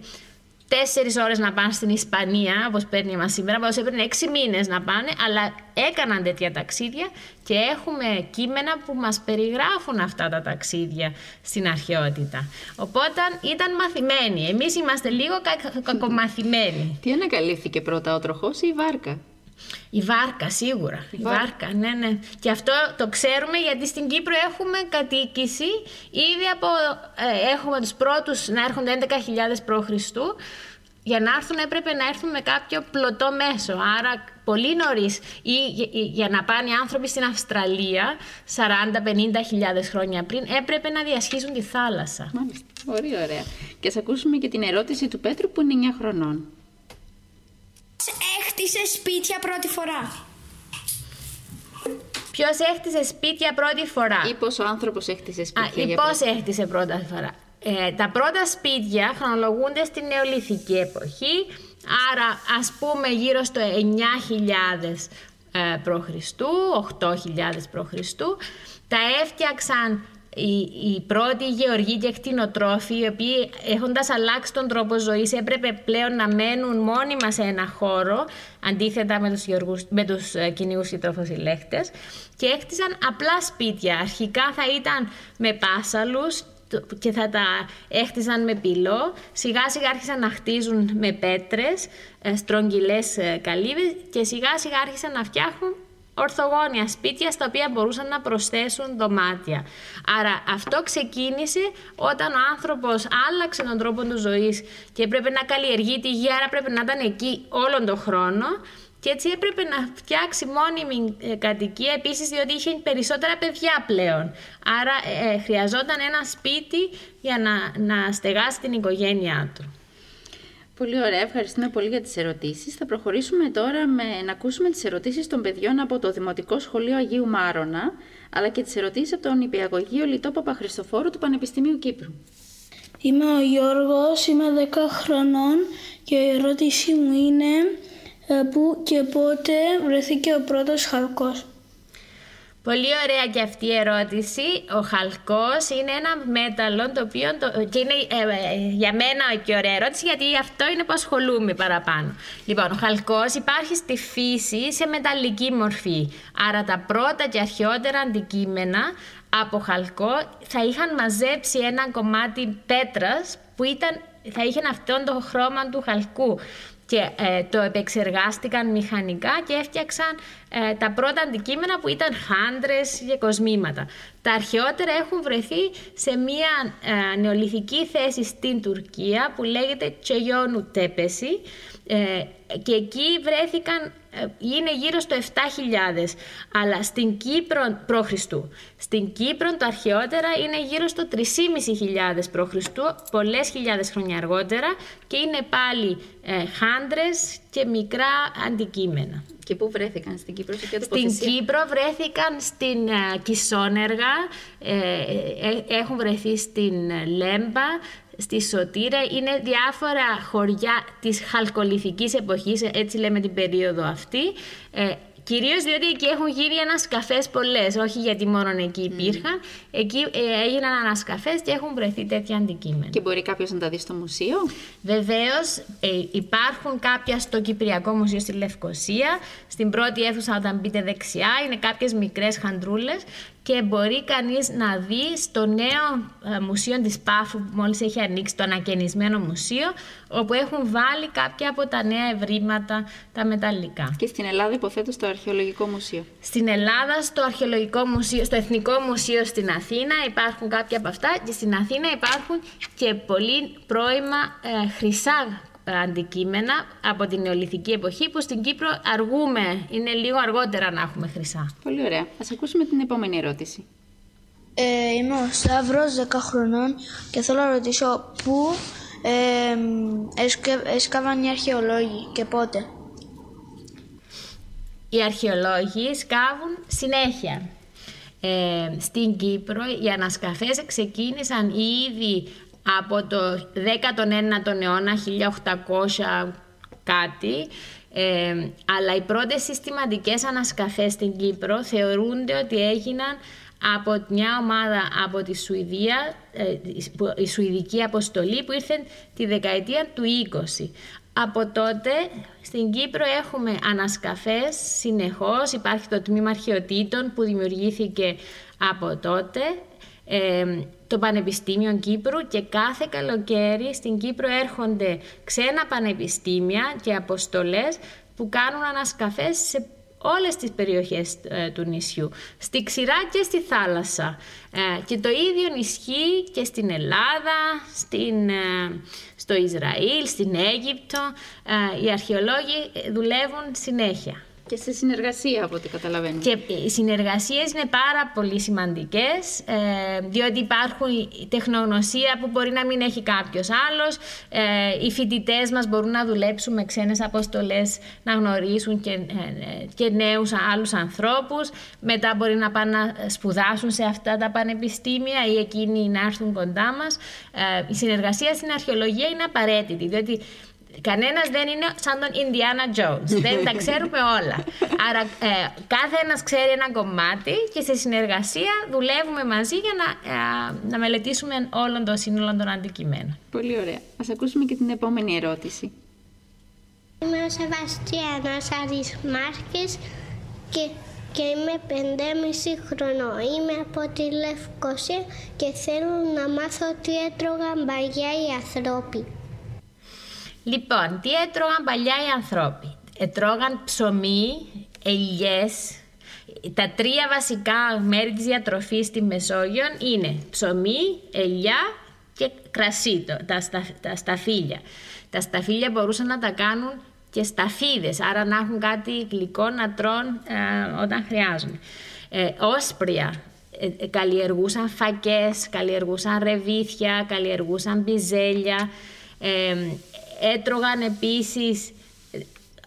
τέσσερις ώρες να πάνε στην Ισπανία, όπως παίρνει εμά σήμερα, όπω έπαιρνε έξι μήνες να πάνε, αλλά έκαναν τέτοια ταξίδια και έχουμε κείμενα που μας περιγράφουν αυτά τα ταξίδια στην αρχαιότητα. Οπότε ήταν μαθημένοι. Εμείς είμαστε λίγο κακομαθημένοι. Τι ανακαλύφθηκε πρώτα, ο τροχός ή η βάρκα; Η βάρκα, σίγουρα. Η βάρκα, ναι, ναι. Και αυτό το ξέρουμε γιατί στην Κύπρο έχουμε κατοίκηση ήδη από. Ε, έχουμε τους πρώτους να έρχονται 11.000 π.Χ. Για να έρθουν έπρεπε να έρθουν με κάποιο πλωτό μέσο. Άρα πολύ νωρίς. Ή για να πάνε οι άνθρωποι στην Αυστραλία 40-50 χρόνια πριν έπρεπε να διασχίσουν τη θάλασσα. Μάλιστα. Πολύ ωραία. Και ας ακούσουμε και την ερώτηση του Πέτρου που είναι 9 χρονών έχτισε σπίτια πρώτη φορά; Ποιος έχτισε σπίτια πρώτη φορά; Ή πώς ο άνθρωπος έχτισε σπίτια. Α, ή πώς έχτισε πρώτη φορά; Ε, τα πρώτα σπίτια χρονολογούνται στην νεολιθική εποχή, άρα ας πούμε γύρω στο 9.000 ε, π.Χ., 8.000 π.Χ. Τα έφτιαξαν οι, οι πρώτοι γεωργοί και κτηνοτρόφοι, οι οποίοι έχοντας αλλάξει τον τρόπο ζωής, έπρεπε πλέον να μένουν μόνιμα σε ένα χώρο, αντίθετα με τους με τους ε, κυνηγούς και τροφοσυλλέκτες, και έκτισαν απλά σπίτια. Αρχικά θα ήταν με πάσαλους και θα τα έχτιζαν με πυλό. Σιγά σιγά άρχισαν να χτίζουν με πέτρες, ε, στρογγυλές ε, καλύβες και σιγά σιγά άρχισαν να φτιάχνουν ορθογώνια σπίτια στα οποία μπορούσαν να προσθέσουν δωμάτια. Άρα αυτό ξεκίνησε όταν ο άνθρωπος άλλαξε τον τρόπο του ζωής και έπρεπε να καλλιεργεί τη γη, άρα πρέπει να ήταν εκεί όλον τον χρόνο και έτσι έπρεπε να φτιάξει μόνιμη ε, κατοικία επίσης διότι είχε περισσότερα παιδιά πλέον. Άρα ε, χρειαζόταν ένα σπίτι για να, να στεγάσει την οικογένειά του. Πολύ ωραία, ευχαριστούμε πολύ για τις ερωτήσεις. Θα προχωρήσουμε τώρα με να ακούσουμε τις ερωτήσεις των παιδιών από το Δημοτικό Σχολείο Αγίου Μάρονα, αλλά και τις ερωτήσεις από τον Υπηαγωγείο Λιτό Παπαχριστοφόρου του Πανεπιστημίου Κύπρου. Είμαι ο Γιώργος, είμαι 10 χρονών και η ερώτησή μου είναι ε, πού και πότε βρεθήκε ο πρώτος χαλκός. Πολύ ωραία και αυτή η ερώτηση. Ο χαλκός είναι ένα μέταλλο το οποίο το, και είναι ε, ε, για μένα η πιο ωραία ερώτηση γιατί αυτό είναι που ασχολούμαι παραπάνω. Λοιπόν, ο χαλκός υπάρχει στη φύση σε μεταλλική μορφή. Άρα τα πρώτα και αρχαιότερα αντικείμενα από χαλκό θα είχαν μαζέψει ένα κομμάτι πέτρας που ήταν, θα είχε αυτόν το χρώμα του χαλκού και ε, το επεξεργάστηκαν μηχανικά και έφτιαξαν ε, τα πρώτα αντικείμενα που ήταν χάντρες και κοσμήματα. Τα αρχαιότερα έχουν βρεθεί σε μια ε, νεολιθική θέση στην Τουρκία που λέγεται Τσεγιόνου Τέπεση και εκεί βρέθηκαν είναι γύρω στο 7.000 αλλά στην Κύπρο π.Χ. Στην Κύπρο το αρχαιότερα είναι γύρω στο 3.500 π.Χ. πολλές χιλιάδες χρόνια αργότερα και είναι πάλι ε, χάντρες και μικρά αντικείμενα. Και πού βρέθηκαν στην Κύπρο, σε ποια Στην Κύπρο βρέθηκαν στην uh, Κισόνεργα, ε, ε, έχουν βρεθεί στην Λέμπα, στη Σωτήρα. Είναι διάφορα χωριά της χαλκολιθικής εποχής, έτσι λέμε την περίοδο αυτή. Ε, Κυρίως διότι εκεί έχουν γίνει ανασκαφές πολλές, όχι γιατί μόνο εκεί υπήρχαν. Εκεί ε, έγιναν ανασκαφές και έχουν βρεθεί τέτοια αντικείμενα. Και μπορεί κάποιος να τα δει στο μουσείο; Βεβαίως, ε, υπάρχουν κάποια στο Κυπριακό Μουσείο στη Λευκοσία. Στην πρώτη αίθουσα, όταν μπείτε δεξιά, είναι κάποιες μικρές χαντρούλες και μπορεί κανείς να δει στο νέο ε, μουσείο της Πάφου που μόλις έχει ανοίξει το ανακαινισμένο μουσείο όπου έχουν βάλει κάποια από τα νέα ευρήματα τα μεταλλικά. Και στην Ελλάδα υποθέτω στο Αρχαιολογικό Μουσείο. Στην Ελλάδα στο Αρχαιολογικό Μουσείο, στο Εθνικό Μουσείο στην Αθήνα υπάρχουν κάποια από αυτά και στην Αθήνα υπάρχουν και πολύ πρώιμα ε, χρυσά αντικείμενα από την νεολιθική εποχή που στην Κύπρο αργούμε, είναι λίγο αργότερα να έχουμε χρυσά. Πολύ ωραία. Ας ακούσουμε την επόμενη ερώτηση. Ε, είμαι ο Σταύρος, 10 χρονών και θέλω να ρωτήσω πού ε, έσκαβαν οι αρχαιολόγοι και πότε; Οι αρχαιολόγοι σκάβουν συνέχεια. Ε, στην Κύπρο οι ανασκαφές ξεκίνησαν ήδη από το 19ο αιώνα, 1800 κάτι, ε, αλλά οι πρώτες συστηματικές ανασκαφές στην Κύπρο θεωρούνται ότι έγιναν από μια ομάδα από τη Σουηδία, ε, η Σουηδική Αποστολή που ήρθε τη δεκαετία του 20. Από τότε στην Κύπρο έχουμε ανασκαφές συνεχώς, υπάρχει το τμήμα αρχαιοτήτων που δημιουργήθηκε από τότε το Πανεπιστήμιο Κύπρου και κάθε καλοκαίρι στην Κύπρο έρχονται ξένα πανεπιστήμια και αποστολές που κάνουν ανασκαφές σε όλες τις περιοχές ε, του νησιού, στη ξηρά και στη θάλασσα. Ε, και το ίδιο ισχύει και στην Ελλάδα, στην, ε, στο Ισραήλ, στην Αίγυπτο. οι αρχαιολόγοι δουλεύουν συνέχεια. Και σε συνεργασία από ό,τι καταλαβαίνω. Και οι συνεργασίες είναι πάρα πολύ σημαντικές, ε, διότι υπάρχουν η τεχνογνωσία που μπορεί να μην έχει κάποιος άλλος. Ε, οι φοιτητές μας μπορούν να δουλέψουν με ξένες αποστολές, να γνωρίσουν και, ε, και νέους άλλους ανθρώπους. Μετά μπορεί να πάνε να σπουδάσουν σε αυτά τα πανεπιστήμια ή εκείνοι να έρθουν κοντά μας. η συνεργασία στην αρχαιολογία είναι απαραίτητη, διότι Κανένας δεν είναι σαν τον Ινδιάνα Jones. δεν τα ξέρουμε όλα. Άρα ε, κάθε ένας ξέρει ένα κομμάτι και σε συνεργασία δουλεύουμε μαζί για να, ε, να μελετήσουμε όλων των σύνολων των αντικειμένων. Πολύ ωραία. Ας ακούσουμε και την επόμενη ερώτηση. Είμαι ο Σεβαστιανός Άρης Μάρκες και, και είμαι 5,5 χρονών. Είμαι από τη Λευκοσία και θέλω να μάθω τι έτρωγαν παλιά οι ανθρώποι. Λοιπόν, τι έτρωγαν παλιά οι ανθρώποι. Έτρωγαν ψωμί, ελιές. Τα τρία βασικά μέρη της διατροφής στη Μεσόγειο είναι ψωμί, ελιά και κρασί, τα, στα, τα σταφύλια. Τα σταφύλια μπορούσαν να τα κάνουν και σταφίδες, άρα να έχουν κάτι γλυκό να τρώνε ε, όταν χρειάζονται. Ε, όσπρια, ε, ε, καλλιεργούσαν φακές, καλλιεργούσαν ρεβίθια, καλλιεργούσαν μπιζέλια, ε, έτρωγαν επίσης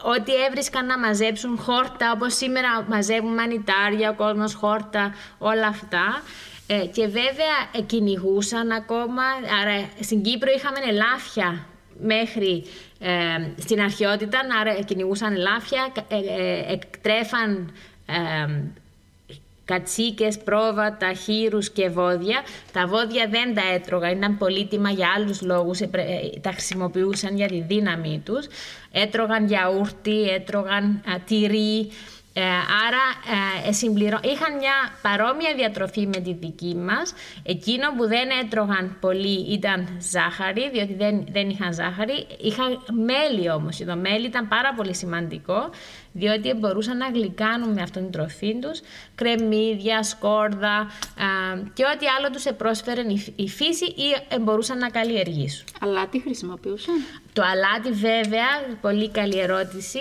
ό,τι έβρισκαν να μαζέψουν χόρτα, όπως σήμερα μαζεύουν μανιτάρια, ο κόσμος χόρτα, όλα αυτά. Ε, και βέβαια ε, κυνηγούσαν ακόμα, άρα στην Κύπρο είχαμε ελάφια μέχρι ε, στην αρχαιότητα, άρα κυνηγούσαν ελάφια, ε, εκτρέφαν κατσίκες, πρόβατα, χείρους και βόδια. Τα βόδια δεν τα έτρωγαν, ήταν πολύτιμα για άλλους λόγους, ε, τα χρησιμοποιούσαν για τη δύναμή τους. Έτρωγαν γιαούρτι, έτρωγαν τυρί, ε, άρα ε, είχαν μια παρόμοια διατροφή με τη δική μας. Εκείνο που δεν έτρωγαν πολύ ήταν ζάχαρη, διότι δεν, δεν είχαν ζάχαρη. Είχαν μέλι όμως. Το μέλι ήταν πάρα πολύ σημαντικό, διότι μπορούσαν να γλυκάνουν με αυτόν την τροφή τους κρεμμύδια, σκόρδα και ό,τι άλλο τους επρόσφερε η φύση ή μπορούσαν να καλλιεργήσουν. Αλάτι χρησιμοποιούσαν; Το αλάτι βέβαια, πολύ καλή ερώτηση.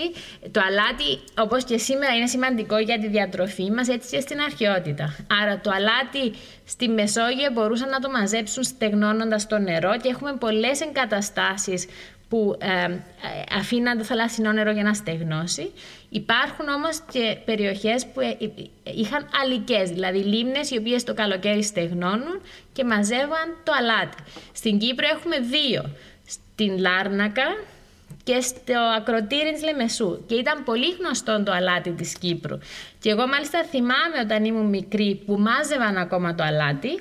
Το αλάτι όπως και σήμερα είναι σημαντικό για τη διατροφή μας έτσι και στην αρχαιότητα. Άρα το αλάτι στη Μεσόγειο μπορούσαν να το μαζέψουν στεγνώνοντας το νερό και έχουμε πολλές εγκαταστάσεις που ε, αφήναν το θαλάσσινό νερό για να στεγνώσει. Υπάρχουν όμως και περιοχές που ε, είχαν αλικές, δηλαδή λίμνες οι οποίες το καλοκαίρι στεγνώνουν και μαζεύαν το αλάτι. Στην Κύπρο έχουμε δύο, στην Λάρνακα και στο ακροτήρι της Λεμεσού και ήταν πολύ γνωστό το αλάτι της Κύπρου. Και εγώ μάλιστα θυμάμαι όταν ήμουν μικρή που μάζευαν ακόμα το αλάτι,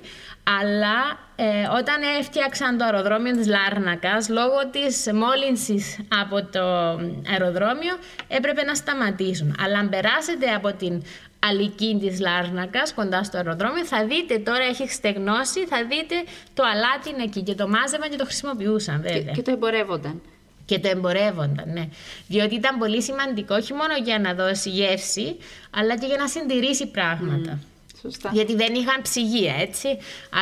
αλλά ε, όταν έφτιαξαν το αεροδρόμιο της Λάρνακας, λόγω της μόλυνσης από το αεροδρόμιο, έπρεπε να σταματήσουν. Αλλά αν περάσετε από την αλική της Λάρνακας, κοντά στο αεροδρόμιο. Θα δείτε τώρα, έχει στεγνώσει, θα δείτε το αλάτι είναι εκεί και το μάζευαν και το χρησιμοποιούσαν βέβαια. Και, και το εμπορεύονταν. Και το εμπορεύονταν, ναι. Διότι ήταν πολύ σημαντικό όχι μόνο για να δώσει γεύση, αλλά και για να συντηρήσει πράγματα. Σωστά. Γιατί δεν είχαν ψυγεία, έτσι.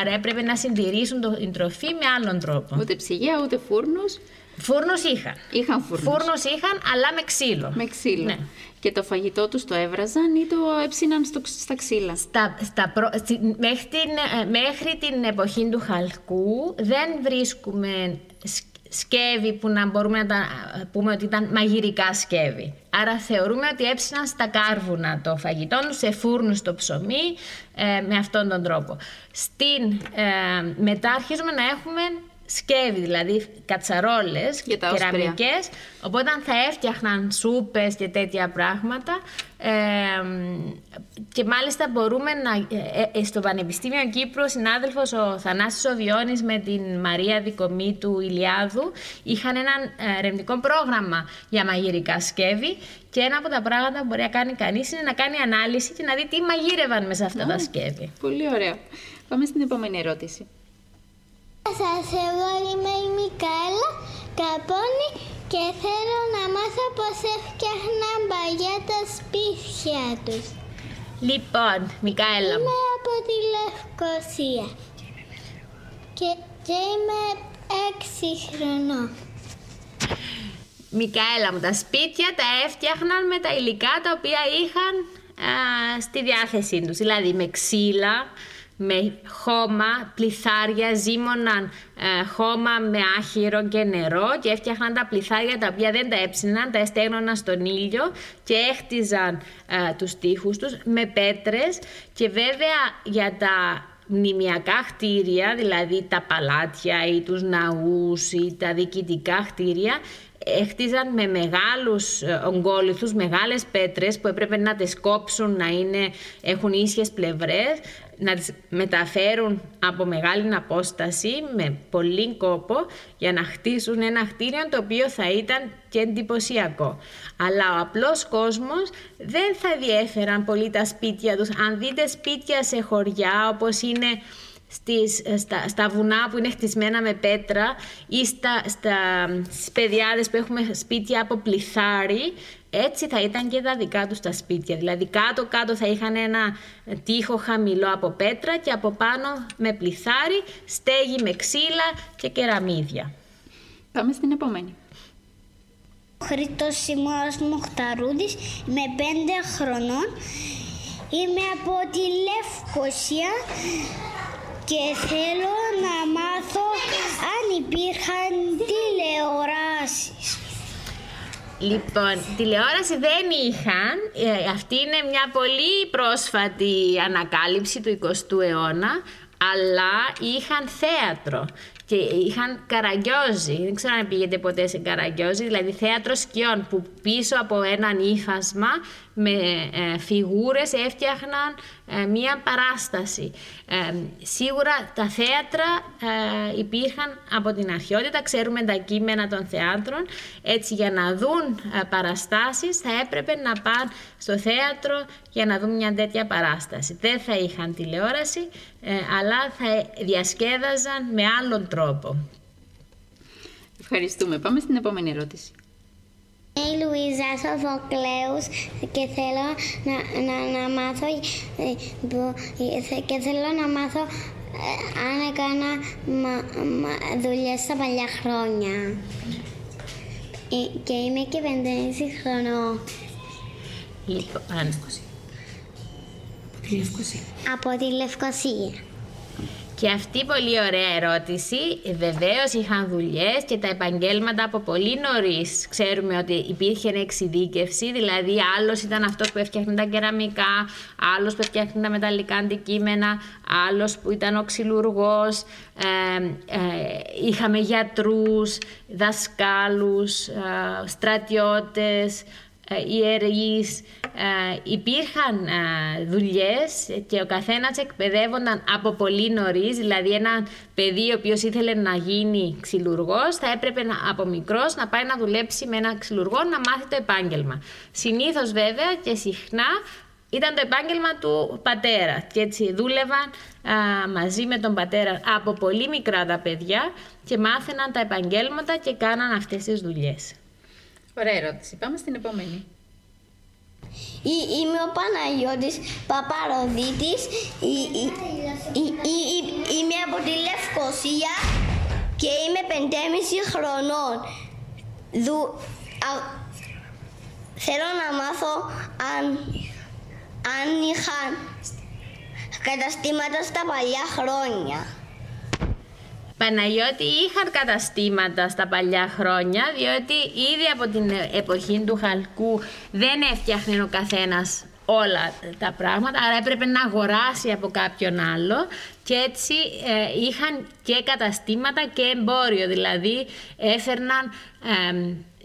Άρα έπρεπε να συντηρήσουν το- την τροφή με άλλον τρόπο. Ούτε ψυγεία, ούτε φούρνους. Φούρνος είχαν. Είχαν φούρνους. Φούρνος είχαν, αλλά με ξύλο. Με ξύλο. Ναι. Και το φαγητό τους το έβραζαν ή το έψιναν στο, στα ξύλα; Στα, στα προ- στη- μέχρι, την, ε, μέχρι την εποχή του χαλκού δεν βρίσκουμε σκ- σκεύη που να μπορούμε να τα ε, πούμε ότι ήταν μαγειρικά σκεύη. Άρα θεωρούμε ότι έψιναν στα κάρβουνα το φαγητό τους, σε φούρνους το ψωμί, ε, με αυτόν τον τρόπο. Στην, ε, μετά αρχίζουμε να έχουμε σκεύη, δηλαδή κατσαρόλες, Για τα όσπρια. κεραμικές, οπότε θα έφτιαχναν σούπες και τέτοια πράγματα ε, και μάλιστα μπορούμε να... ε, ε, στο Πανεπιστήμιο Κύπρου ο συνάδελφος ο Θανάσης Οβιώνης με την Μαρία Δικομή του Ηλιάδου είχαν ένα ε, ερευνητικό πρόγραμμα για μαγειρικά σκεύη και ένα από τα πράγματα που μπορεί να κάνει κανείς είναι να κάνει ανάλυση και να δει τι μαγείρευαν μέσα αυτά τα σκεύη. Πολύ ωραίο. Πάμε στην επόμενη ερώτηση. Σας εγώ είμαι η Μικαέλα Καπώνη και θέλω να μάθω πώς έφτιαχναν παλιά τα σπίτια τους. Λοιπόν, Μικαέλα μου. Είμαι από τη Λευκοσία και, και είμαι έξι χρονών. Μικαέλα μου, τα σπίτια τα έφτιαχναν με τα υλικά τα οποία είχαν α, στη διάθεσή τους. Δηλαδή με ξύλα, με χώμα, πληθάρια, ζύμωναν ε, χώμα με άχυρο και νερό και έφτιαχναν τα πληθάρια τα οποία δεν τα έψιναν, τα εστέγνωναν στον ήλιο και έχτιζαν ε, τους τοίχους τους με πέτρες. Και βέβαια για τα μνημιακά χτίρια, δηλαδή τα παλάτια ή τους ναούς ή τα διοικητικά χτίρια, έχτιζαν με μεγάλους ε, ογκόληθους, μεγάλες πέτρες που έπρεπε να τις κόψουν, να είναι, έχουν ίσιες πλευρές, να τις μεταφέρουν από μεγάλη απόσταση με πολύ κόπο για να χτίσουν ένα χτίριο το οποίο θα ήταν και εντυπωσιακό. Αλλά ο απλός κόσμος δεν θα διέφεραν πολύ τα σπίτια τους. Αν δείτε σπίτια σε χωριά όπως είναι στις, στα, στα βουνά που είναι χτισμένα με πέτρα ή στα, στα, στις πεδιάδες που έχουμε σπίτια από πληθάρι, έτσι θα ήταν και τα δικά τους τα σπίτια. Δηλαδή κάτω-κάτω θα είχαν ένα τείχο χαμηλό από πέτρα και από πάνω με πληθάρι, στέγη με ξύλα και κεραμίδια. Πάμε στην επόμενη. Ο Χρήτος Σιμώνας Μοχταρούδης, είμαι πέντε χρονών. Είμαι από τη Λευκοσία και θέλω να μάθω αν υπήρχαν τηλεοράσεις. Λοιπόν, τηλεόραση δεν είχαν. Ε, αυτή είναι μια πολύ πρόσφατη ανακάλυψη του 20ου αιώνα, αλλά είχαν θέατρο και είχαν καραγκιόζι. Δεν ξέρω αν πήγατε ποτέ σε καραγκιόζι, δηλαδή θέατρο σκιών που πίσω από έναν ύφασμα με ε, φιγούρες έφτιαχναν ε, μία παράσταση. Ε, σίγουρα τα θέατρα ε, υπήρχαν από την αρχαιότητα, ξέρουμε τα κείμενα των θεάτρων, έτσι για να δουν ε, παραστάσεις θα έπρεπε να πάνε στο θέατρο για να δουν μια τέτοια παράσταση. Δεν θα είχαν τηλεόραση, ε, αλλά θα διασκέδαζαν με άλλον τρόπο. Ευχαριστούμε. Πάμε στην επόμενη ερώτηση. Είμαι η Λουίζα Σοφοκλέους και θέλω να, να, να μάθω ε, που- ε, και θέλω να μάθω ε, αν έκανα μα, μα, δουλειές στα παλιά χρόνια. Ε, και είμαι και 5,5 χρονών. Λοιπόν, Από τη Λευκοσία. Και αυτή η πολύ ωραία ερώτηση. Βεβαίως είχαν δουλειές και τα επαγγέλματα από πολύ νωρίς. Ξέρουμε ότι υπήρχε εξειδίκευση, δηλαδή άλλος ήταν αυτός που έφτιαχνε τα κεραμικά, άλλος που έφτιαχνε τα μεταλλικά αντικείμενα, άλλος που ήταν ο ξυλουργός. Ε, ε, είχαμε γιατρούς, δασκάλους, ε, στρατιώτες, ε, ιερείς, ε, υπήρχαν ε, δουλειές και ο καθένας εκπαιδεύονταν από πολύ νωρίς, δηλαδή ένα παιδί ο οποίος ήθελε να γίνει ξυλουργός θα έπρεπε να, από μικρός να πάει να δουλέψει με ένα ξυλουργό να μάθει το επάγγελμα. Συνήθως βέβαια και συχνά ήταν το επάγγελμα του πατέρα και έτσι δούλευαν μαζί με τον πατέρα από πολύ μικρά τα παιδιά και μάθαιναν τα επαγγέλματα και κάναν αυτές τις δουλειές. Ωραία ερώτηση. Πάμε στην επόμενη. Είμαι ο Παναγιώτης Παπαροδίτης. Είμαι από τη Λευκοσία και είμαι 5,5 χρονών. Θέλω να μάθω αν, αν είχαν καταστήματα στα παλιά χρόνια. Παναγιώτη είχαν καταστήματα στα παλιά χρόνια, διότι ήδη από την εποχή του Χαλκού δεν έφτιαχνε ο καθένας όλα τα πράγματα, άρα έπρεπε να αγοράσει από κάποιον άλλο και έτσι ε, είχαν και καταστήματα και εμπόριο, δηλαδή έφερναν...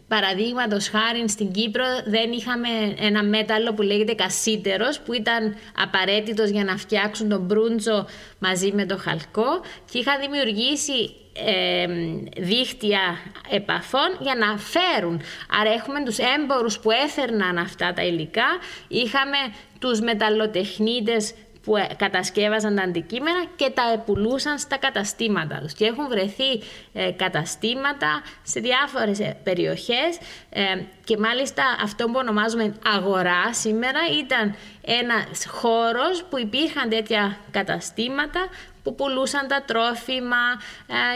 Παραδείγματος χάρη στην Κύπρο δεν είχαμε ένα μέταλλο που λέγεται κασίτερος που ήταν απαραίτητος για να φτιάξουν τον μπρούντζο μαζί με το χαλκό και είχα δημιουργήσει ε, δίχτυα επαφών για να φέρουν. Άρα έχουμε τους έμπορους που έφερναν αυτά τα υλικά, είχαμε τους μεταλλοτεχνίτες που ε, κατασκεύαζαν τα αντικείμενα και τα επουλούσαν στα καταστήματα τους. Και έχουν βρεθεί ε, καταστήματα σε διάφορες ε, περιοχές και μάλιστα αυτό που ονομάζουμε αγορά σήμερα ήταν ένας χώρος που υπήρχαν τέτοια καταστήματα που πουλούσαν τα τρόφιμα,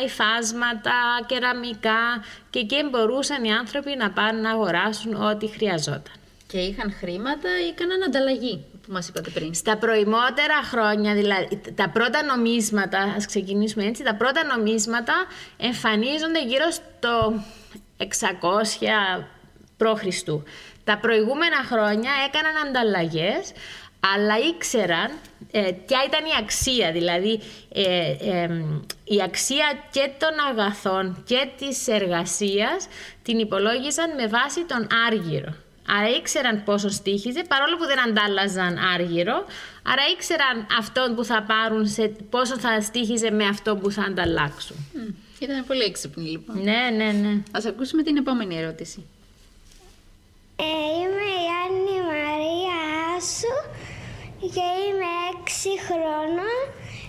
υφάσματα, κεραμικά και εκεί μπορούσαν οι άνθρωποι να πάνε να αγοράσουν ό,τι χρειαζόταν. Και είχαν χρήματα ή έκαναν ανταλλαγή που μας είπατε πριν. Στα προημότερα χρόνια, δηλαδή τα πρώτα νομίσματα, ας ξεκινήσουμε έτσι, τα πρώτα νομίσματα εμφανίζονται γύρω στο 600 π.Χ. Τα προηγούμενα χρόνια έκαναν ανταλλαγές, αλλά ήξεραν ε, ποια ήταν η αξία, δηλαδή ε, η αξία και των αγαθών και της εργασίας την υπολόγιζαν με βάση τον άργυρο. Άρα ήξεραν πόσο στήχιζε, παρόλο που δεν αντάλλαζαν άργυρο. Άρα ήξεραν αυτόν που θα πάρουν, σε πόσο θα στήχιζε με αυτό που θα ανταλλάξουν. Mm. Ήταν πολύ έξυπνη λοιπόν. Ναι, ναι, ναι. Ας ακούσουμε την επόμενη ερώτηση. Ε, είμαι η Άννη Μαρία Άσου και είμαι έξι χρόνων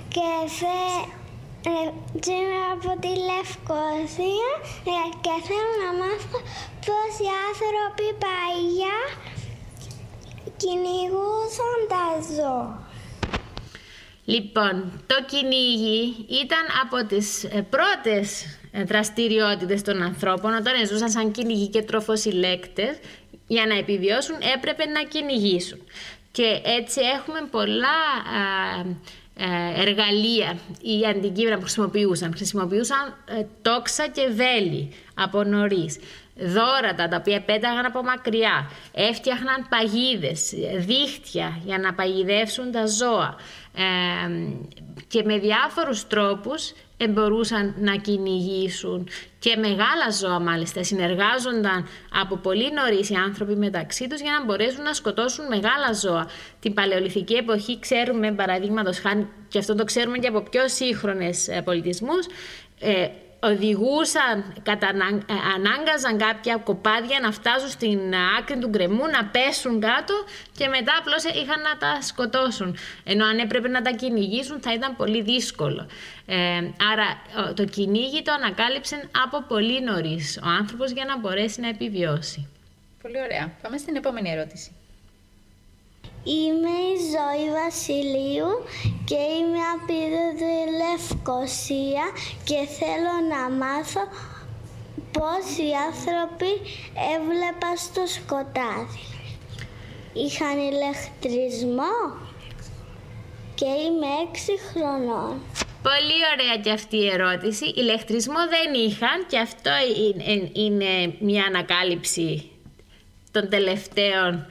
και θε... Ε, είμαι από τη Λευκοσία ε, και θέλω να μάθω πώς οι άνθρωποι παλιά κυνηγούσαν τα ζώα. Λοιπόν, το κυνήγι ήταν από τις ε, πρώτες ε, δραστηριότητες των ανθρώπων όταν ζούσαν σαν κυνηγοί και τροφοσυλλέκτες για να επιβιώσουν έπρεπε να κυνηγήσουν. Και έτσι έχουμε πολλά ε, εργαλεία ή αντικείμενα που χρησιμοποιούσαν. Χρησιμοποιούσαν τόξα και βέλη από νωρίς. Δόρατα τα οποία πέταγαν από μακριά, έφτιαχναν παγίδες, δίχτυα για να παγιδεύσουν τα ζώα. Και με διάφορους τρόπους μπορούσαν να κυνηγήσουν και μεγάλα ζώα μάλιστα συνεργάζονταν από πολύ νωρίς οι άνθρωποι μεταξύ τους για να μπορέσουν να σκοτώσουν μεγάλα ζώα. Την παλαιολιθική εποχή ξέρουμε παραδείγματος χάρη και αυτό το ξέρουμε και από πιο σύγχρονες ε, πολιτισμούς ε, οδηγούσαν, κατα, ε, ανάγκαζαν κάποια κοπάδια να φτάσουν στην άκρη του γκρεμού, να πέσουν κάτω και μετά απλώς είχαν να τα σκοτώσουν. Ενώ αν έπρεπε να τα κυνηγήσουν θα ήταν πολύ δύσκολο. Ε, άρα το κυνήγι το ανακάλυψε από πολύ νωρίς ο άνθρωπος για να μπορέσει να επιβιώσει. Πολύ ωραία. Πάμε στην επόμενη ερώτηση. Είμαι η Ζωή Βασιλείου και είμαι από τη Λευκοσία και θέλω να μάθω πώς οι άνθρωποι έβλεπαν στο σκοτάδι. Είχαν ηλεκτρισμό και είμαι έξι χρονών. Πολύ ωραία και αυτή η ερώτηση. Ηλεκτρισμό δεν είχαν και αυτό είναι μια ανακάλυψη των τελευταίων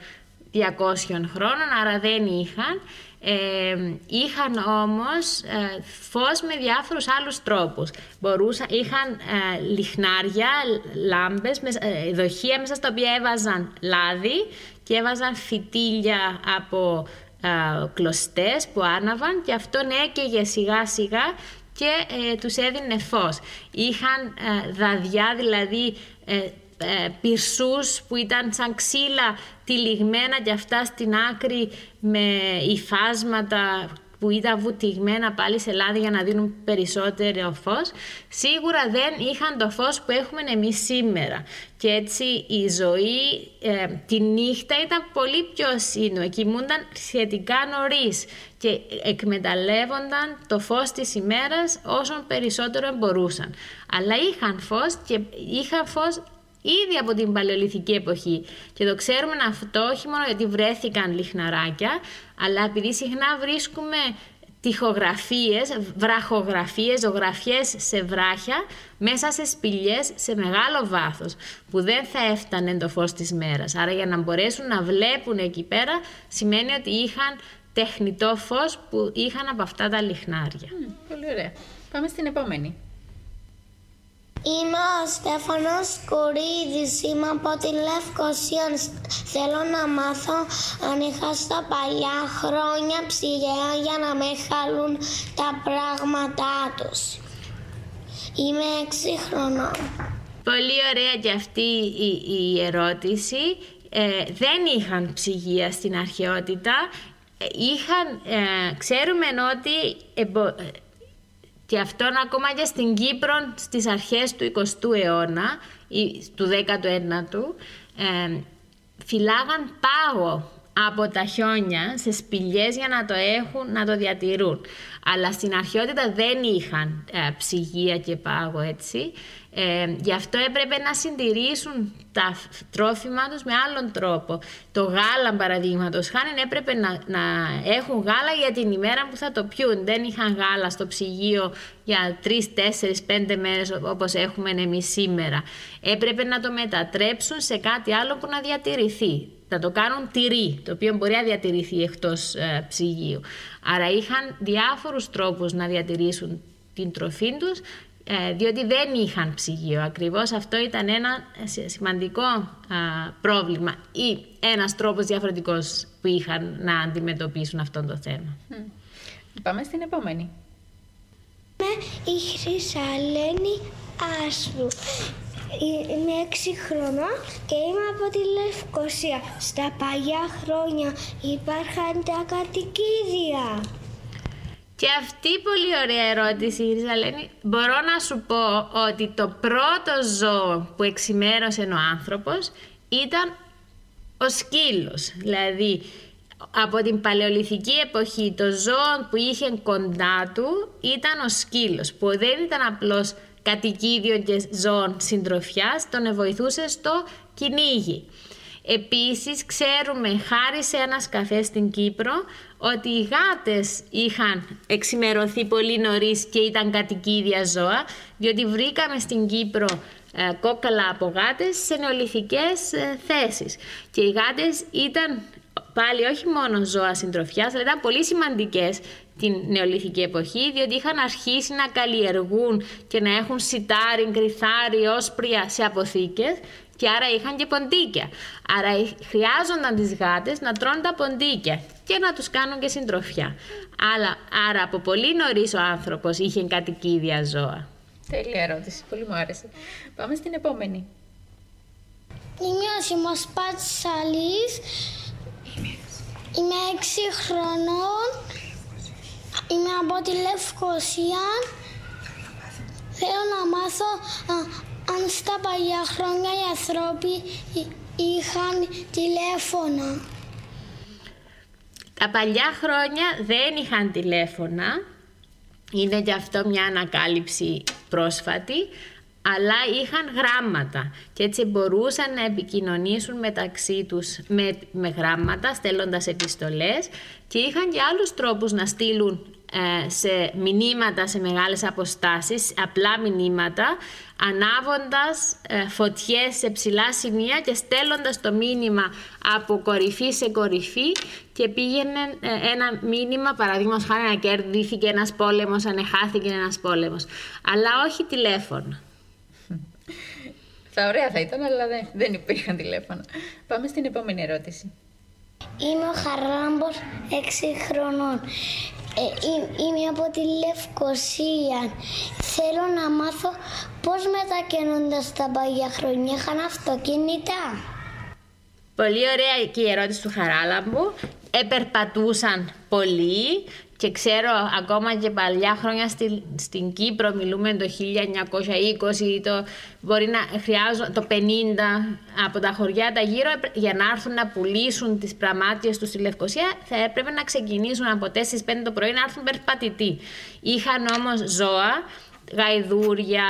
200 χρόνων, άρα δεν είχαν. Ε, είχαν όμως ε, φως με διάφορους άλλους τρόπους. Μπορούσαν, είχαν ε, λιχνάρια, λάμπες, ε, δοχεία μέσα στα οποία έβαζαν λάδι και έβαζαν φυτίλια από ε, κλωστές που άναβαν και αυτόν έκαιγε σιγά σιγά και ε, τους έδινε φως. Είχαν δαδιά, δηλαδή ε, πυρσούς που ήταν σαν ξύλα τυλιγμένα και αυτά στην άκρη με υφάσματα που ήταν βουτυγμένα πάλι σε λάδι για να δίνουν περισσότερο φως, σίγουρα δεν είχαν το φως που έχουμε εμείς σήμερα. Και έτσι η ζωή ε, τη νύχτα ήταν πολύ πιο σύντομη, κοιμούνταν σχετικά νωρίς και εκμεταλλεύονταν το φως της ημέρας όσο περισσότερο μπορούσαν. Αλλά είχαν φως και είχαν φως ήδη από την παλαιολιθική εποχή. Και το ξέρουμε αυτό όχι μόνο γιατί βρέθηκαν λιχναράκια, αλλά επειδή συχνά βρίσκουμε τυχογραφίες, βραχογραφίες, ζωγραφιές σε βράχια μέσα σε σπηλιές σε μεγάλο βάθος που δεν θα έφτανε το φως της μέρας. Άρα για να μπορέσουν να βλέπουν εκεί πέρα σημαίνει ότι είχαν τεχνητό φως που είχαν από αυτά τα λιχνάρια. πολύ ωραία. Πάμε στην επόμενη. Είμαι ο Στέφανος Κουρίδης, είμαι από τη Λευκοσία. Θέλω να μάθω αν είχα στα παλιά χρόνια ψυγεία για να με χαλούν τα πράγματά τους. Είμαι έξι χρονών. Πολύ ωραία και αυτή η, ερώτηση. Ε, δεν είχαν ψυγεία στην αρχαιότητα. Ε, είχαν, ε, ξέρουμε ότι και αυτόν ακόμα και στην Κύπρο στις αρχές του 20ου αιώνα ή του 19ου ε, φυλάγαν πάγο από τα χιόνια σε σπηλιές για να το έχουν, να το διατηρούν. Αλλά στην αρχαιότητα δεν είχαν ε, ψυγεία και πάγο έτσι. Ε, γι' αυτό έπρεπε να συντηρήσουν τα τρόφιμα τους με άλλον τρόπο. Το γάλα παραδείγματος χάνει έπρεπε να, να έχουν γάλα για την ημέρα που θα το πιούν. Δεν είχαν γάλα στο ψυγείο για τρεις, τέσσερις, πέντε μέρες όπως έχουμε εμείς σήμερα. Έπρεπε να το μετατρέψουν σε κάτι άλλο που να διατηρηθεί. Θα το κάνουν τυρί, το οποίο μπορεί να διατηρηθεί εκτός ε, ψυγείου. Άρα είχαν διάφορους τρόπους να διατηρήσουν την τροφή τους ε, διότι δεν είχαν ψυγείο. Ακριβώς αυτό ήταν ένα σημαντικό πρόβλημα ή ένας τρόπος διαφορετικός που είχαν να αντιμετωπίσουν αυτό το θέμα. Πάμε στην επόμενη. Είμαι η Χρυσαλένη Άσου. Είμαι έξι χρονών και είμαι από τη Λευκοσία. Στα παλιά χρόνια υπάρχαν τα κατοικίδια. Και αυτή η πολύ ωραία ερώτηση, Ριζαλένη. Μπορώ να σου πω ότι το πρώτο ζώο που εξημέρωσε ο άνθρωπος ήταν ο σκύλος. Δηλαδή, από την παλαιολιθική εποχή το ζώο που είχε κοντά του ήταν ο σκύλος, που δεν ήταν απλώς κατοικίδιο και ζώων συντροφιάς, τον βοηθούσε στο κυνήγι. Επίσης ξέρουμε χάρη σε ένα σκαφέ στην Κύπρο ότι οι γάτες είχαν εξημερωθεί πολύ νωρίς και ήταν κατοικίδια ζώα διότι βρήκαμε στην Κύπρο ε, κόκαλα από γάτες σε νεολιθικές ε, θέσεις. Και οι γάτες ήταν πάλι όχι μόνο ζώα συντροφιάς αλλά ήταν πολύ σημαντικές την νεολιθική εποχή διότι είχαν αρχίσει να καλλιεργούν και να έχουν σιτάρι, κρυθάρι, όσπρια σε αποθήκες και άρα είχαν και ποντίκια. Άρα χρειάζονταν τις γάτες να τρώνε τα ποντίκια και να τους κάνουν και συντροφιά. Αλλά, άρα από πολύ νωρίς ο άνθρωπος είχε κατοικίδια ζώα. Τέλεια ερώτηση, πολύ μου άρεσε. Πάμε στην επόμενη. Είμαι ο Σιμός Πατσαλής. Είμαι έξι χρονών. Είμαι από τη Λευκοσία. Θέλω να μάθω αν στα παλιά χρόνια οι άνθρωποι είχαν τηλέφωνα. Τα παλιά χρόνια δεν είχαν τηλέφωνα. Είναι και αυτό μια ανακάλυψη πρόσφατη αλλά είχαν γράμματα και έτσι μπορούσαν να επικοινωνήσουν μεταξύ τους με, με γράμματα στέλνοντας επιστολές και είχαν και άλλους τρόπους να στείλουν ε, σε μηνύματα σε μεγάλες αποστάσεις, απλά μηνύματα, ανάβοντας ε, φωτιές σε ψηλά σημεία και στέλνοντας το μήνυμα από κορυφή σε κορυφή και πήγαινε ε, ένα μήνυμα, παραδείγματος χάρη να κερδίθηκε ένας πόλεμος, αν χάθηκε ένας πόλεμος, αλλά όχι τηλέφωνο. Θα ωραία θα ήταν, αλλά δεν, δεν υπήρχαν τηλέφωνα. Πάμε στην επόμενη ερώτηση. Είμαι ο Χαράμπος 6 χρονών. Ε, είμαι από τη Λευκοσία. Θέλω να μάθω πώς μετακινούνται τα παλιά χρόνια είχαν αυτοκίνητα. Πολύ ωραία και η ερώτηση του Χαράλαμπου. Επερπατούσαν πολύ και ξέρω ακόμα και παλιά χρόνια στη, στην Κύπρο μιλούμε το 1920 το, μπορεί να χρειάζονται το 50 από τα χωριά τα γύρω για να έρθουν να πουλήσουν τις πραμάτιες τους στη Λευκοσία θα έπρεπε να ξεκινήσουν από 4-5 το πρωί να έρθουν περπατητοί. Είχαν όμως ζώα, γαϊδούρια,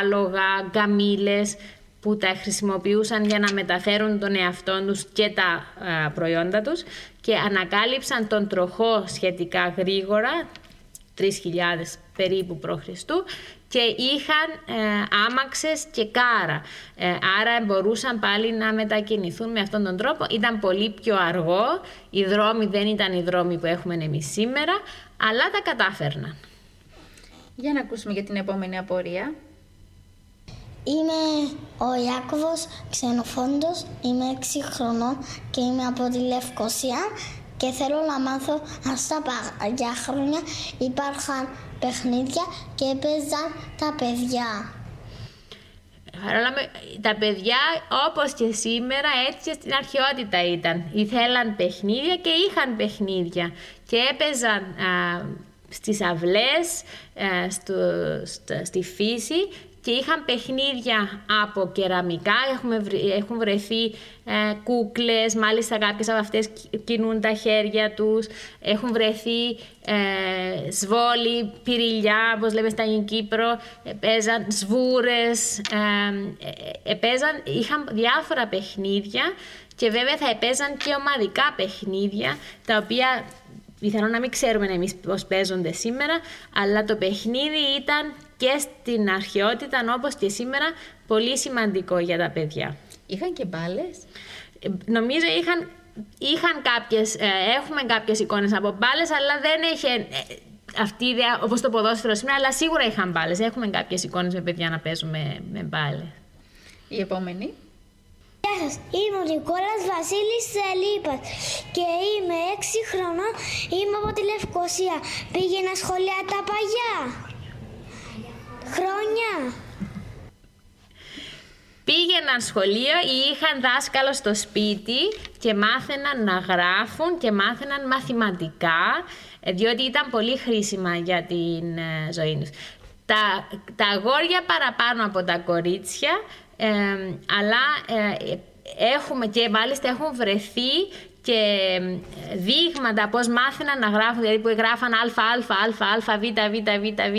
άλογα, γκαμίλες που τα χρησιμοποιούσαν για να μεταφέρουν τον εαυτό τους και τα προϊόντα τους και ανακάλυψαν τον τροχό σχετικά γρήγορα, 3.000 περίπου π.Χ. και είχαν ε, άμαξες και κάρα. Ε, άρα μπορούσαν πάλι να μετακινηθούν με αυτόν τον τρόπο. Ήταν πολύ πιο αργό, οι δρόμοι δεν ήταν οι δρόμοι που έχουμε εμείς σήμερα, αλλά τα κατάφερναν. Για να ακούσουμε για την επόμενη απορία. Είμαι ο Ιάκωβος Ξενοφόντος, είμαι 6 χρονών και είμαι από τη Λευκοσία και θέλω να μάθω αν στα παλιά χρόνια υπάρχαν παιχνίδια και έπαιζαν τα παιδιά. τα παιδιά όπως και σήμερα έτσι στην αρχαιότητα ήταν. Ήθελαν παιχνίδια και είχαν παιχνίδια και έπαιζαν α, στις αυλές, στο, στη φύση και είχαν παιχνίδια από κεραμικά, Έχουμε, έχουν βρεθεί ε, κούκλες, μάλιστα κάποιες από αυτές κινούν τα χέρια τους, έχουν βρεθεί ε, σβόλοι, πυρηλιά, όπως λέμε στα Κύπρο, παίζαν σβούρες, ε, παίζαν, είχαν διάφορα παιχνίδια και βέβαια θα επέζαν και ομαδικά παιχνίδια, τα οποία πιθανόν να μην ξέρουμε εμείς πώς παίζονται σήμερα, αλλά το παιχνίδι ήταν και στην αρχαιότητα όπως και σήμερα πολύ σημαντικό για τα παιδιά. Είχαν και μπάλες; Ε, νομίζω είχαν, είχαν κάποιες, ε, έχουμε κάποιες εικόνες από μπάλες, αλλά δεν είχε ε, αυτή η ιδέα όπως το ποδόσφαιρο σήμερα, αλλά σίγουρα είχαν μπάλες. Έχουμε κάποιες εικόνες με παιδιά να παίζουμε με μπάλες. Η επόμενη. Γεια σας, είμαι ο Νικόλας Βασίλης Σελίπας και είμαι 6 χρονών, είμαι από τη Λευκοσία. Πήγαινα σχολεία τα παγιά. Χρόνια. Πήγαιναν σχολείο ή είχαν δάσκαλο στο σπίτι και μάθαιναν να γράφουν και μάθαιναν μαθηματικά, ε, διότι ήταν πολύ χρήσιμα για την ε, ζωή τους. Τα, τα αγόρια παραπάνω από τα κορίτσια αλλά ε, έχουμε και μάλιστα έχουν βρεθεί και δείγματα πώς μάθαιναν να γράφουν, δηλαδή που γράφαν α, α, α, α, β, β, β, β,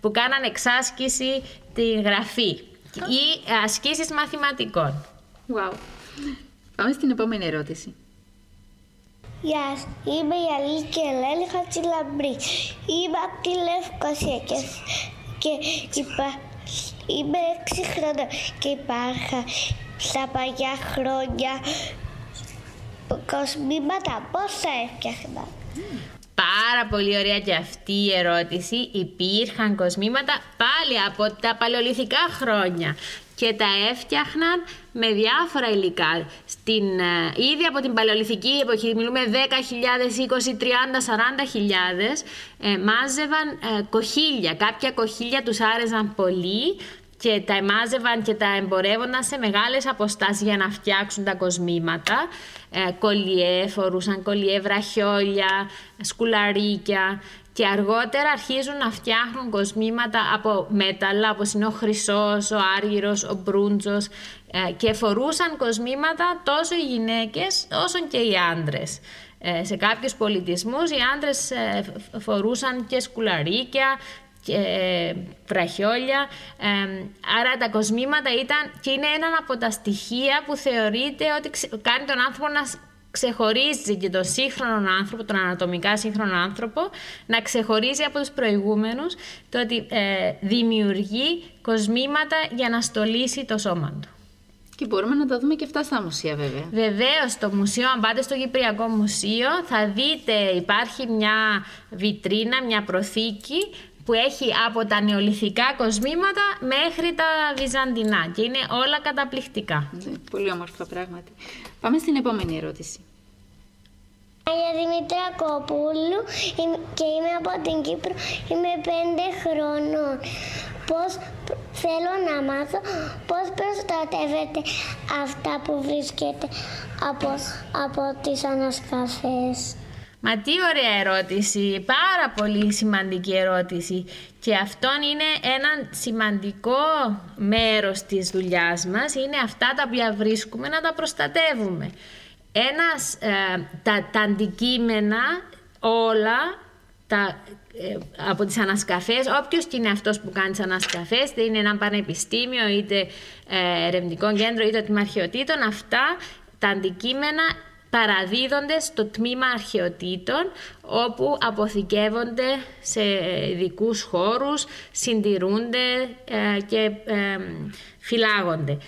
που κάναν εξάσκηση τη γραφή ή ασκήσεις μαθηματικών. Wow. Πάμε στην επόμενη ερώτηση. Γεια σας, είμαι η Αλίκη Ελένη Χατσιλαμπρή. Είμαι από τη Λευκοσία και, και είπα, Είμαι έξι χρόνια και υπάρχα στα παλιά χρόνια κοσμήματα. Πώς θα έφτιαχνα; Πάρα πολύ ωραία και αυτή η ερώτηση. Υπήρχαν κοσμήματα πάλι από τα παλαιολιθικά χρόνια και τα έφτιαχναν με διάφορα υλικά. Στην, ε, ήδη από την παλαιολιθική εποχή, μιλούμε 10.000, 20, 30, 40.000, ε, μάζευαν ε, κοχύλια. Κάποια κοχύλια τους άρεσαν πολύ και τα εμάζευαν και τα εμπορεύονταν σε μεγάλες αποστάσεις για να φτιάξουν τα κοσμήματα. Ε, κολιέ, φορούσαν κολιέ, βραχιόλια, σκουλαρίκια και αργότερα αρχίζουν να φτιάχνουν κοσμήματα από μέταλλα όπως είναι ο χρυσός, ο άργυρος, ο μπρούντζος ε, και φορούσαν κοσμήματα τόσο οι γυναίκες όσο και οι άντρες. Ε, σε κάποιους πολιτισμούς οι άντρες ε, φορούσαν και σκουλαρίκια και βραχιόλια. άρα τα κοσμήματα ήταν και είναι ένα από τα στοιχεία που θεωρείται ότι κάνει τον άνθρωπο να ξεχωρίζει και τον σύγχρονο άνθρωπο, τον ανατομικά σύγχρονο άνθρωπο, να ξεχωρίζει από τους προηγούμενους το ότι ε, δημιουργεί κοσμήματα για να στολίσει το σώμα του. Και μπορούμε να τα δούμε και αυτά στα μουσεία βέβαια. Βεβαίως, στο μουσείο, αν πάτε στο Κυπριακό Μουσείο, θα δείτε υπάρχει μια βιτρίνα, μια προθήκη που έχει από τα νεολιθικά κοσμήματα μέχρι τα βυζαντινά και είναι όλα καταπληκτικά. Ναι, πολύ όμορφα πράγματι. Πάμε στην επόμενη ερώτηση. Αγία Δημήτρια Κοπούλου και είμαι από την Κύπρο. Είμαι πέντε χρονών. Πώς θέλω να μάθω πώς προστατεύετε αυτά που βρίσκεται από, από τις ανασκαφές. Μα τι ωραία ερώτηση, πάρα πολύ σημαντική ερώτηση και αυτό είναι ένα σημαντικό μέρος της δουλειάς μας, είναι αυτά τα οποία βρίσκουμε να τα προστατεύουμε. Ένας, ε, τα, τα αντικείμενα όλα τα, ε, από τις ανασκαφές, όποιος και είναι αυτός που κάνει τις ανασκαφές, είτε είναι ένα πανεπιστήμιο, είτε ε, ερευνητικό κέντρο, είτε τμήμα αρχαιοτήτων, αυτά τα αντικείμενα παραδίδονται στο τμήμα αρχαιοτήτων όπου αποθηκεύονται σε ειδικού χώρους, συντηρούνται ε, και ε, φυλάγονται.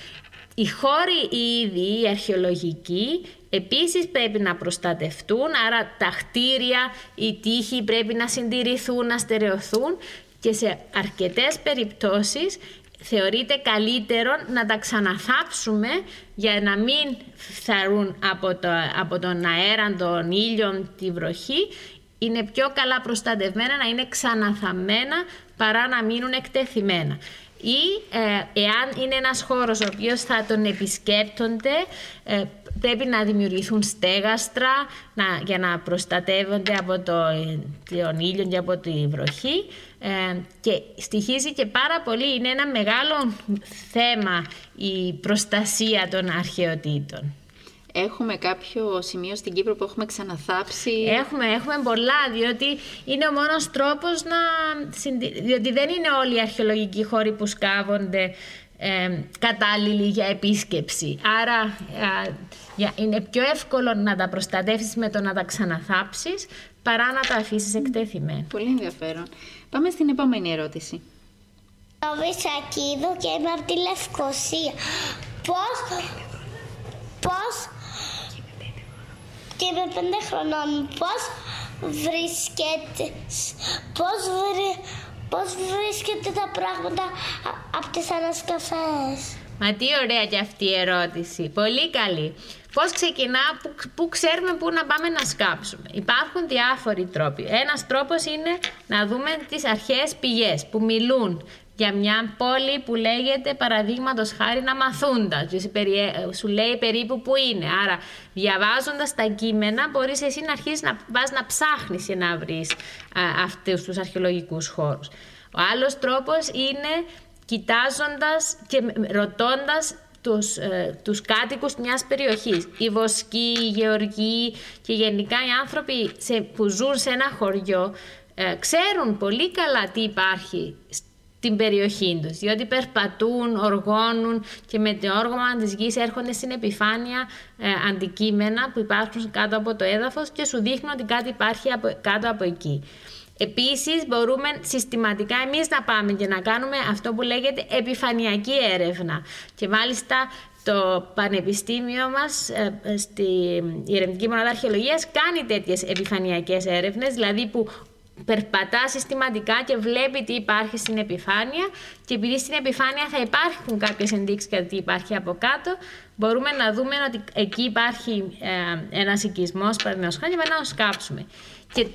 Οι χώροι οι ίδιοι, οι αρχαιολογικοί, επίσης πρέπει να προστατευτούν, άρα τα χτίρια, οι τείχοι πρέπει να συντηρηθούν, να στερεωθούν και σε αρκετές περιπτώσεις θεωρείται καλύτερο να τα ξαναθάψουμε για να μην φθαρούν από, το, από τον αέρα, τον ήλιο, τη βροχή. Είναι πιο καλά προστατευμένα να είναι ξαναθαμμένα παρά να μείνουν εκτεθειμένα ή ε, εάν είναι ένας χώρος ο οποίος θα τον επισκέπτονται ε, πρέπει να δημιουργηθούν στέγαστρα να, για να προστατεύονται από το, τον ήλιο και από τη βροχή ε, και στοιχίζει και πάρα πολύ, είναι ένα μεγάλο θέμα η προστασία των αρχαιοτήτων. Έχουμε κάποιο σημείο στην Κύπρο που έχουμε ξαναθάψει; Έχουμε, έχουμε πολλά, διότι είναι ο μόνος τρόπος να... Διότι δεν είναι όλοι οι αρχαιολογικοί χώροι που σκάβονται ε, κατάλληλοι για επίσκεψη. Άρα είναι πιο εύκολο να τα προστατεύσεις με το να τα ξαναθάψεις παρά να τα αφήσεις εκτέθημένα. Πολύ ενδιαφέρον. Πάμε στην επόμενη ερώτηση. Το Βυσακίδου και είμαι από τη Λευκοσία. Πώς, πώς και είμαι πέντε χρονών. Πώς βρίσκεται, πώς, βρει, πώς βρίσκεται τα πράγματα από τις ανασκαφές; Μα τι ωραία και αυτή η ερώτηση. Πολύ καλή. Πώς ξεκινά, που, που ξέρουμε πού να πάμε να σκάψουμε. Υπάρχουν διάφοροι τρόποι. Ένας τρόπος είναι να δούμε τις αρχαίες πηγές που μιλούν για μια πόλη που λέγεται παραδείγματος χάρη να μαθούντας. Σου λέει περίπου που είναι. Άρα, διαβάζοντας τα κείμενα, μπορείς εσύ να αρχίσεις να πα να ψάχνεις και να βρεις αυτούς τους αρχαιολογικούς χώρους. Ο άλλος τρόπος είναι κοιτάζοντας και ρωτώντας τους, ε, τους κάτοικους μιας περιοχής. Οι βοσκοί, οι γεωργοί και γενικά οι άνθρωποι σε, που ζουν σε ένα χωριό ε, ξέρουν πολύ καλά τι υπάρχει την περιοχή τους, διότι περπατούν, οργώνουν και με το όργωμα της γης έρχονται στην επιφάνεια ε, αντικείμενα που υπάρχουν κάτω από το έδαφος και σου δείχνουν ότι κάτι υπάρχει από, κάτω από εκεί. Επίσης μπορούμε συστηματικά εμείς να πάμε και να κάνουμε αυτό που λέγεται επιφανειακή έρευνα και μάλιστα το Πανεπιστήμιο μας ε, στη Ερευνητική Μονάδα Αρχαιολογίας κάνει τέτοιες επιφανειακές έρευνες, δηλαδή που περπατά συστηματικά και βλέπει τι υπάρχει στην επιφάνεια και επειδή στην επιφάνεια θα υπάρχουν κάποιες ενδείξεις για τι υπάρχει από κάτω, μπορούμε να δούμε ότι εκεί υπάρχει ε, ένας οικισμός, παραδείγματος χάρη, και να σκάψουμε. Και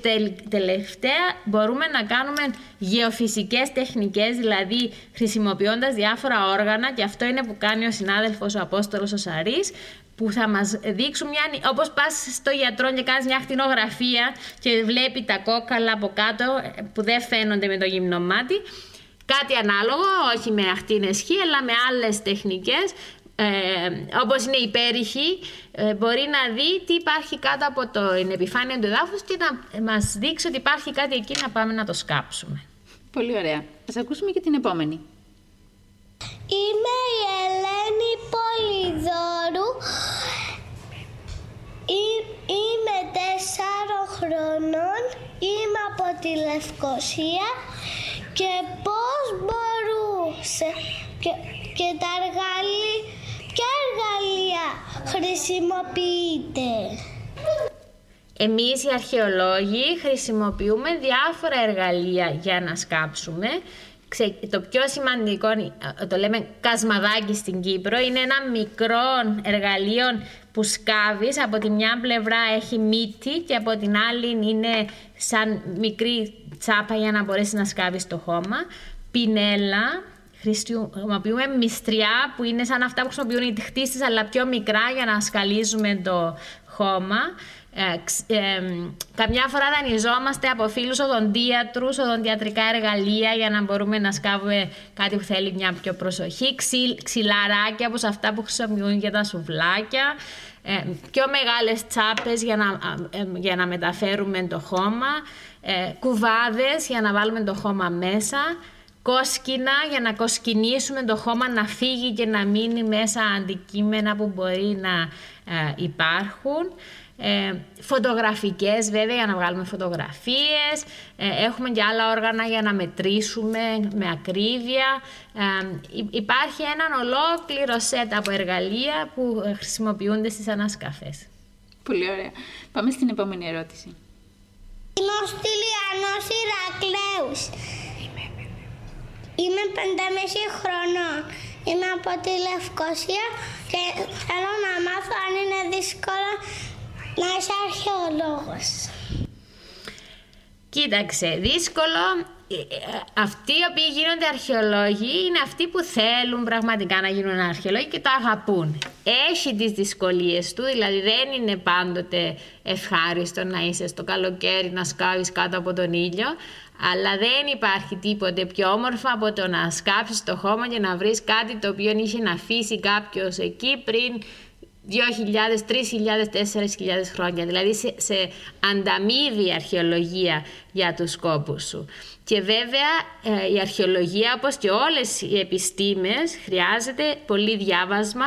τελευταία μπορούμε να κάνουμε γεωφυσικές τεχνικές, δηλαδή χρησιμοποιώντας διάφορα όργανα και αυτό είναι που κάνει ο συνάδελφος ο Απόστολος ο Σαρής, που θα μας δείξουν μια... Όπως πας στο γιατρό και κάνεις μια ακτινογραφία και βλέπει τα κόκαλα από κάτω ε, που δεν φαίνονται με το γυμνό μάτι. Κάτι ανάλογο, όχι με ακτίνες χ, αλλά με άλλες τεχνικές, ε, όπως είναι η πέριχη, ε, μπορεί να δει τι υπάρχει κάτω από το επιφάνεια του εδάφους και να μας δείξει ότι υπάρχει κάτι εκεί να πάμε να το σκάψουμε. Πολύ ωραία. Ας ακούσουμε και την επόμενη. Είμαι η Ελένη Πολυδόρου. Είμαι τέσσερα χρονών. Είμαι από τη Λευκοσία και πώς μπορούσε και, και τα εργαλεία, ποια εργαλεία χρησιμοποιείτε; Εμείς οι αρχαιολόγοι χρησιμοποιούμε διάφορα εργαλεία για να σκάψουμε το πιο σημαντικό, ε, το λέμε κασμαδάκι στην Κύπρο, είναι ένα μικρό εργαλείο που σκάβεις. Από τη μια πλευρά έχει μύτη και από την άλλη είναι σαν μικρή τσάπα για να μπορέσεις να σκάβεις το χώμα. Πινέλα, χρησιμοποιούμε μυστριά που είναι σαν αυτά που χρησιμοποιούν οι τυχτίστες αλλά πιο μικρά για να σκαλίζουμε το χώμα. Ε, ε, καμιά φορά δανειζόμαστε από φίλους οδοντίατρους, οδοντιατρικά εργαλεία για να μπορούμε να σκάβουμε κάτι που θέλει μια πιο προσοχή, Ξυλ, ξυλαράκια όπως αυτά που χρησιμοποιούν για τα σουβλάκια, ε, πιο μεγάλες τσάπες για να, ε, για να μεταφέρουμε το χώμα, ε, κουβάδες για να βάλουμε το χώμα μέσα, κόσκινα για να κοσκινήσουμε το χώμα να φύγει και να μείνει μέσα αντικείμενα που μπορεί να υπάρχουν. Ε, φωτογραφικές βέβαια για να βγάλουμε φωτογραφίες ε, έχουμε και άλλα όργανα για να μετρήσουμε με ακρίβεια ε, υπάρχει έναν ολόκληρο σετ από εργαλεία που χρησιμοποιούνται στις ανασκαφές Πολύ ωραία. Πάμε στην επόμενη ερώτηση. Είμαι ο Στυλιανός Ηρακλέους. Είμαι πεντέμιση χρονών. Είμαι από τη Λευκοσία και θέλω να μάθω αν είναι δύσκολο να είσαι αρχαιολόγος. Κοίταξε, δύσκολο. Ε, ε, αυτοί οι οποίοι γίνονται αρχαιολόγοι είναι αυτοί που θέλουν πραγματικά να γίνουν αρχαιολόγοι και το αγαπούν. Έχει τις δυσκολίες του, δηλαδή δεν είναι πάντοτε ευχάριστο να είσαι στο καλοκαίρι να σκάβεις κάτω από τον ήλιο, αλλά δεν υπάρχει τίποτε πιο όμορφο από το να σκάψεις το χώμα και να βρεις κάτι το οποίο είχε να αφήσει κάποιος εκεί πριν 2.000, 3.000, 4.000 χρόνια. Δηλαδή σε, σε ανταμείβει η αρχαιολογία για τους σκόπους σου. Και βέβαια ε, η αρχαιολογία όπως και όλες οι επιστήμες χρειάζεται πολύ διάβασμα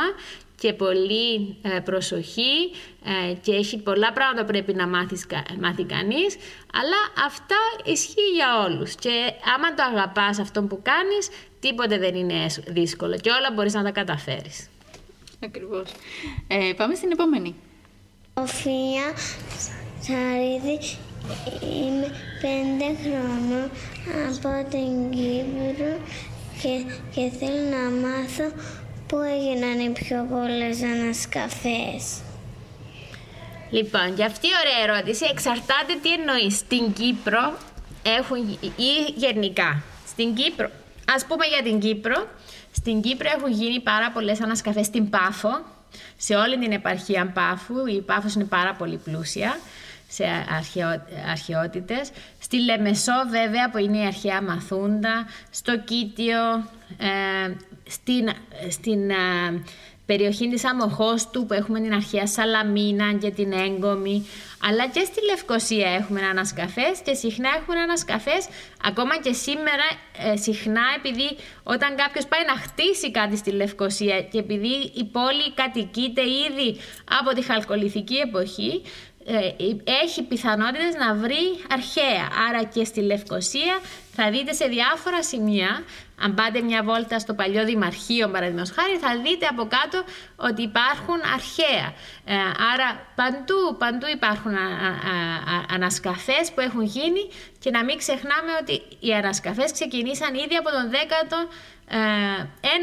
και πολύ ε, προσοχή ε, και έχει πολλά πράγματα που πρέπει να μάθεις, μάθει κανείς αλλά αυτά ισχύει για όλους και άμα το αγαπάς αυτό που κάνεις τίποτε δεν είναι δύσκολο και όλα μπορείς να τα καταφέρεις. Ακριβώς. Ε, πάμε στην επόμενη. Σοφία Σαρίδη, είμαι πέντε χρόνων από την Κύπρο και, και θέλω να μάθω πού έγιναν οι πιο πολλές ανασκαφές. Λοιπόν, για αυτή η ωραία ερώτηση εξαρτάται τι εννοείς. Στην Κύπρο έχουν ή γενικά. Στην Κύπρο, ας πούμε για την Κύπρο, στην Κύπρο έχουν γίνει πάρα πολλές ανασκαφές στην Πάφο, σε όλη την επαρχία Πάφου. Η Πάφος είναι πάρα πολύ πλούσια σε αρχαιό, αρχαιότητες. Στη Λεμεσό βέβαια που είναι η αρχαία Μαθούντα, στο Κίτιο, ε, στην, στην ε, περιοχή της Αμοχώστου που έχουμε την αρχαία Σαλαμίνα και την Έγκομη αλλά και στη Λευκοσία έχουμε ανασκαφές και συχνά έχουμε ανασκαφές ακόμα και σήμερα ε, συχνά επειδή όταν κάποιος πάει να χτίσει κάτι στη Λευκοσία και επειδή η πόλη κατοικείται ήδη από τη χαλκολιθική εποχή ε, έχει πιθανότητες να βρει αρχαία. Άρα και στη Λευκοσία θα δείτε σε διάφορα σημεία, αν πάτε μια βόλτα στο παλιό Δημαρχείο παραδείγματος χάρη, θα δείτε από κάτω ότι υπάρχουν αρχαία. Ε, άρα παντού, παντού υπάρχουν α, ανασκαφές που έχουν γίνει και να μην ξεχνάμε ότι οι ανασκαφές ξεκινήσαν ήδη από τον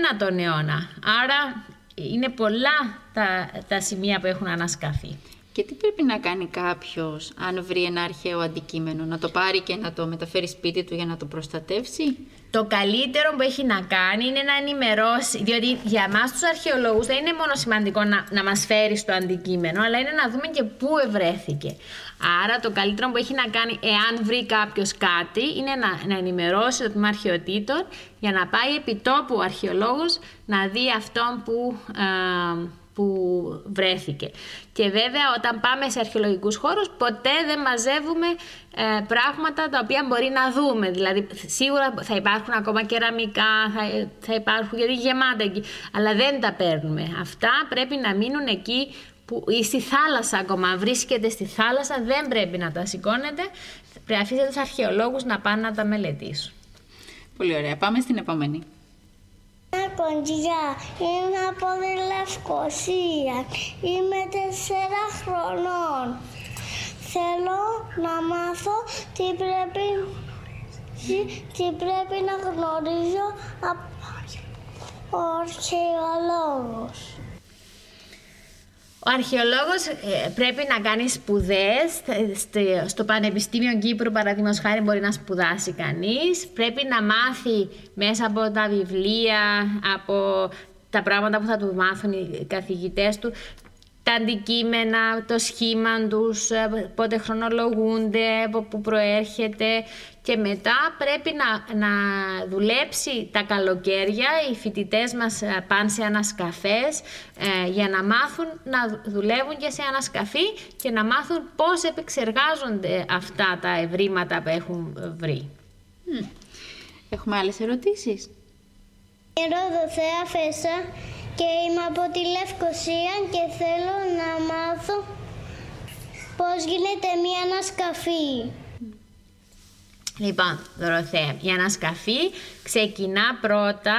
19ο ε, αιώνα. Άρα είναι πολλά τα, τα σημεία που έχουν ανασκαφεί. Και τι πρέπει να κάνει κάποιος αν βρει ένα αρχαίο αντικείμενο, να το πάρει και να το μεταφέρει σπίτι του για να το προστατεύσει; Το καλύτερο που έχει να κάνει είναι να ενημερώσει, διότι για εμάς τους αρχαιολόγους δεν είναι μόνο σημαντικό να, να μας φέρει το αντικείμενο, αλλά είναι να δούμε και πού ευρέθηκε. Άρα το καλύτερο που έχει να κάνει, εάν βρει κάποιος κάτι, είναι να, να ενημερώσει το τμήμα αρχαιοτήτων για να πάει επί τόπου ο αρχαιολόγος να δει αυτόν που, ε, που βρέθηκε. Και βέβαια όταν πάμε σε αρχαιολογικούς χώρους ποτέ δεν μαζεύουμε ε, πράγματα τα οποία μπορεί να δούμε. Δηλαδή σίγουρα θα υπάρχουν ακόμα κεραμικά, θα, θα υπάρχουν γιατί γεμάτα εκεί, αλλά δεν τα παίρνουμε. Αυτά πρέπει να μείνουν εκεί που ή στη θάλασσα ακόμα βρίσκεται στη θάλασσα δεν πρέπει να τα σηκώνετε. Πρέπει να αφήσετε τους αρχαιολόγους να πάνε να τα μελετήσουν. Πολύ ωραία. Πάμε στην επόμενη. Κοντζιά, είμαι από τη Λευκοσία, είμαι τεσσέρα χρονών. Θέλω να μάθω τι πρέπει τι πρέπει να γνωρίζω ο αρχαιολόγος. Ο αρχαιολόγος ε, πρέπει να κάνει σπουδές, στο Πανεπιστήμιο Κύπρου παραδείγματος χάρη μπορεί να σπουδάσει κανείς, πρέπει να μάθει μέσα από τα βιβλία, από τα πράγματα που θα του μάθουν οι καθηγητές του, τα αντικείμενα, το σχήμα τους, ε, πότε χρονολογούνται, από πού προέρχεται και μετά πρέπει να, να δουλέψει τα καλοκαίρια, οι φοιτητές μας ε, πάνε σε ανασκαφές ε, για να μάθουν να δουλεύουν και σε ανασκαφή και να μάθουν πώς επεξεργάζονται αυτά τα ευρήματα που έχουν βρει. Έχουμε άλλες ερωτήσεις; Ροδοθέα Φέσα και είμαι από τη Λευκοσία και θέλω να μάθω πώς γίνεται μία ανασκαφή. Λοιπόν, Δωροθέα, η ανασκαφή ξεκινά πρώτα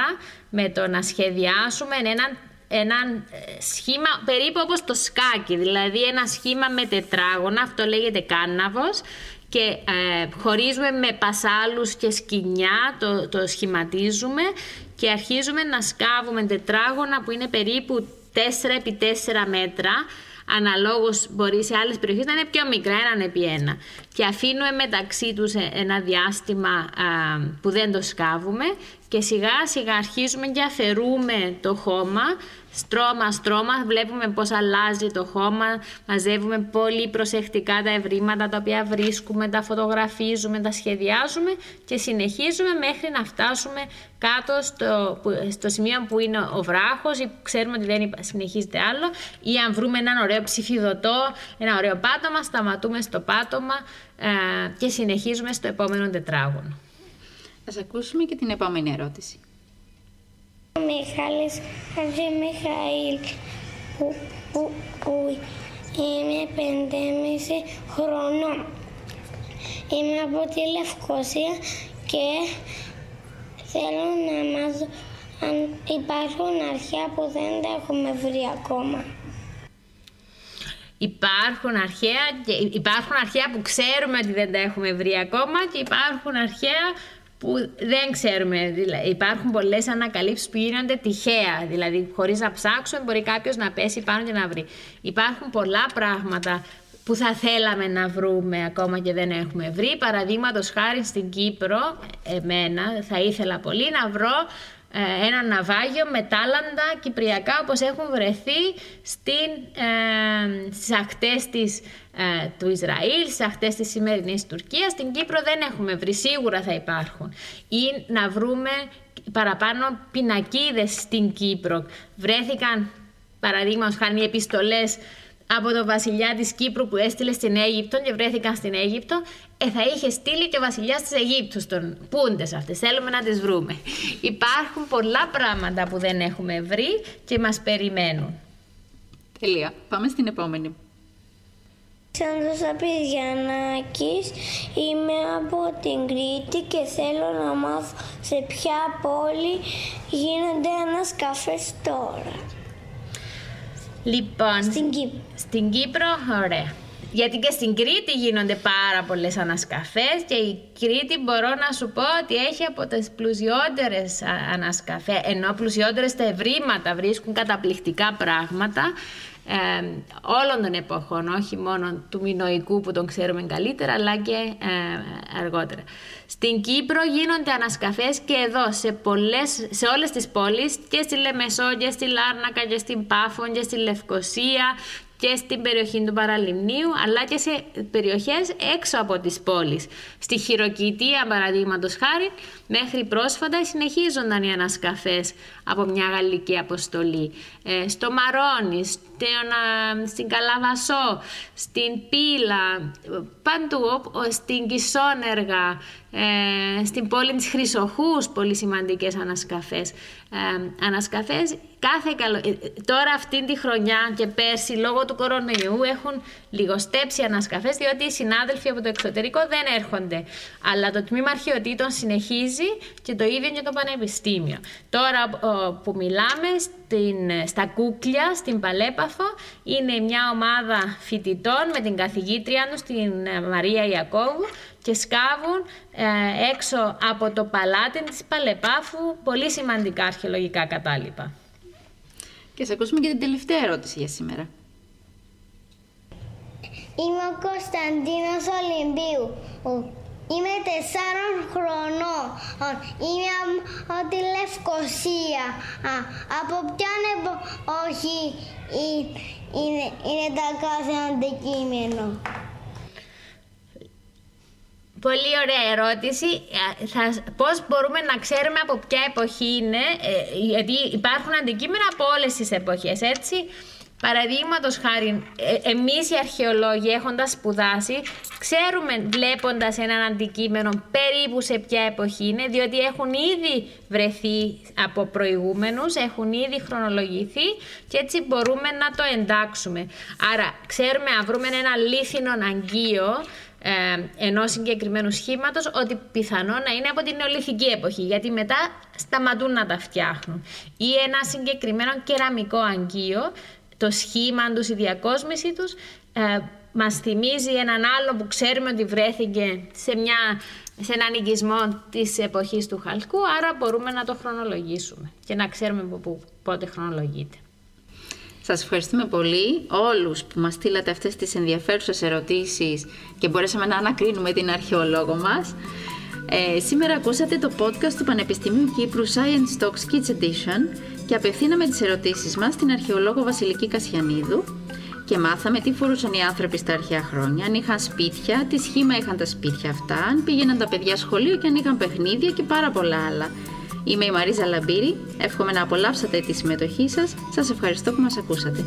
με το να σχεδιάσουμε έναν ένα ε, σχήμα περίπου όπως το σκάκι, δηλαδή ένα σχήμα με τετράγωνα, αυτό λέγεται κάναβος και ε, χωρίζουμε με πασάλους και σκοινιά, το, το σχηματίζουμε και αρχίζουμε να σκάβουμε τετράγωνα που είναι περίπου 4 επί 4 μέτρα. Αναλόγως μπορεί σε άλλες περιοχές να είναι πιο μικρά, έναν επί ένα. Και αφήνουμε μεταξύ τους ε, ένα διάστημα που δεν το σκάβουμε. Και σιγά σιγά αρχίζουμε και αφαιρούμε το χώμα στρώμα στρώμα, βλέπουμε πώς αλλάζει το χώμα, μαζεύουμε πολύ προσεκτικά τα ευρήματα τα οποία βρίσκουμε, τα φωτογραφίζουμε, τα σχεδιάζουμε και συνεχίζουμε μέχρι να φτάσουμε κάτω στο, στο σημείο που είναι ο βράχος ή ξέρουμε ότι δεν συνεχίζεται άλλο ή αν βρούμε έναν ωραίο ψηφιδωτό, ένα ωραίο πάτωμα, σταματούμε στο πάτωμα ε, και συνεχίζουμε στο επόμενο τετράγωνο. Ας ακούσουμε και την επόμενη ερώτηση. Ο Μιχάλης Χατζη Μιχαήλ που, που, που είμαι πεντέμιση χρονών. Είμαι από τη Λευκοσία και θέλω να μάθω αν υπάρχουν αρχαία που δεν τα έχουμε βρει ακόμα. Υπάρχουν αρχαία, και υπάρχουν αρχαία που ξέρουμε ότι δεν τα έχουμε βρει ακόμα και υπάρχουν αρχαία που δεν ξέρουμε. Δηλαδή, υπάρχουν πολλές ανακαλύψεις που γίνονται τυχαία. Δηλαδή, χωρίς να ψάξουμε, μπορεί κάποιος να πέσει πάνω και να βρει. Υπάρχουν πολλά πράγματα που θα θέλαμε να βρούμε ακόμα και δεν έχουμε βρει. Παραδείγματος χάρη στην Κύπρο, εμένα θα ήθελα πολύ να βρω ε, ένα ναυάγιο με τάλαντα κυπριακά όπως έχουν βρεθεί στην, ε, στις ακτές της, ε, του Ισραήλ, στις ακτές της σημερινής Τουρκίας. Στην Κύπρο δεν έχουμε βρει, σίγουρα θα υπάρχουν. Ή να βρούμε παραπάνω πινακίδες στην Κύπρο. Βρέθηκαν παραδείγματος χάρη επιστολές από τον βασιλιά της Κύπρου που έστειλε στην Αίγυπτο και βρέθηκαν στην Αίγυπτο, ε, θα είχε στείλει και ο βασιλιάς της Αιγύπτου στον πούντες αυτές. Θέλουμε να τις βρούμε. Υπάρχουν πολλά πράγματα που δεν έχουμε βρει και μας περιμένουν. Τελεία. Πάμε στην επόμενη. Σαν Σαπιδιανάκης, είμαι από την Κρήτη και θέλω να μάθω σε ποια πόλη γίνονται ανασκαφές τώρα. Λοιπόν, στην Κύπρο. Στην Κύπρο, ωραία. Γιατί και στην Κρήτη γίνονται πάρα πολλές ανασκαφές και η Κρήτη μπορώ να σου πω ότι έχει από τις πλουσιότερες ανασκαφές, ενώ πλουσιότερες τα ευρήματα βρίσκουν καταπληκτικά πράγματα ε, όλων των εποχών, όχι μόνο του Μινοϊκού που τον ξέρουμε καλύτερα, αλλά και ε, αργότερα. Στην Κύπρο γίνονται ανασκαφές και εδώ, σε, πολλές, σε όλες τις πόλεις, και στη Λεμεσό και στη Λάρνακα και στην Πάφο και στη Λευκοσία και στην περιοχή του Παραλιμνίου, αλλά και σε περιοχές έξω από τις πόλεις. Στη Χειροκητία, παραδείγματος χάρη, μέχρι πρόσφατα συνεχίζονταν οι ανασκαφές από μια γαλλική αποστολή. Ε, στο Μαρόνι, στην Καλαβασό, στην Πύλα, παντού, στην Κισόνεργα, ε, στην πόλη της Χρυσοχούς, πολύ σημαντικές ανασκαφές. Ε, ανασκαφές κάθε καλο... Ε, τώρα αυτή τη χρονιά και πέρσι λόγω του κορονοϊού έχουν λιγοστέψει ανασκαφές διότι οι συνάδελφοι από το εξωτερικό δεν έρχονται. Αλλά το τμήμα αρχαιοτήτων συνεχίζει και το ίδιο και το πανεπιστήμιο. Τώρα που μιλάμε στην, στα Κούκλια, στην Παλέπαφο, είναι μια ομάδα φοιτητών με την καθηγήτρια τους, την ε, Μαρία Ιακώβου και σκάβουν ε, έξω από το παλάτι της Παλεπάφου πολύ σημαντικά αρχαιολογικά κατάλοιπα. Και σε ακούσουμε και την τελευταία ερώτηση για σήμερα. Είμαι ο Κωνσταντίνος Ολυμπίου. Είμαι τεσσάρων χρονών. Είμαι από τη Λευκοσία. Από ποια εποχή είναι, είναι τα κάθε αντικείμενο. Πολύ ωραία ερώτηση. Θα, πώς μπορούμε να ξέρουμε από ποια εποχή είναι, ε, γιατί υπάρχουν αντικείμενα από όλες τις εποχές, έτσι; Παραδείγματος χάρη, ε, εμείς οι αρχαιολόγοι έχοντας σπουδάσει, ξέρουμε βλέποντας έναν αντικείμενο περίπου σε ποια εποχή είναι, διότι έχουν ήδη βρεθεί από προηγούμενους, έχουν ήδη χρονολογηθεί και έτσι μπορούμε να το εντάξουμε. Άρα, ξέρουμε αν βρούμε ένα λίθινο αγγείο ε, ενός συγκεκριμένου σχήματος ότι πιθανό να είναι από την νεολιθική εποχή, γιατί μετά σταματούν να τα φτιάχνουν. Ή ένα συγκεκριμένο κεραμικό αγγείο το σχήμα τους, η διακόσμηση τους ε, μας θυμίζει έναν άλλο που ξέρουμε ότι βρέθηκε σε, μια, σε έναν οικισμό της εποχής του Χαλκού, άρα μπορούμε να το χρονολογήσουμε και να ξέρουμε που, πότε χρονολογείται. Σας ευχαριστούμε πολύ όλους που μας στείλατε αυτές τις ενδιαφέρουσες ερωτήσεις και μπορέσαμε να ανακρίνουμε την αρχαιολόγο μας. Ε, σήμερα ακούσατε το podcast του Πανεπιστημίου Κύπρου Science Talks Kids Edition και απευθύναμε τις ερωτήσεις μας στην αρχαιολόγο Βασιλική Κασιανίδου και μάθαμε τι φορούσαν οι άνθρωποι στα αρχαία χρόνια, αν είχαν σπίτια, τι σχήμα είχαν τα σπίτια αυτά, αν πήγαιναν τα παιδιά σχολείο και αν είχαν παιχνίδια και πάρα πολλά άλλα. Είμαι η Μαρίζα Λαμπύρη, εύχομαι να απολαύσατε τη συμμετοχή σας, σας ευχαριστώ που μας ακούσατε.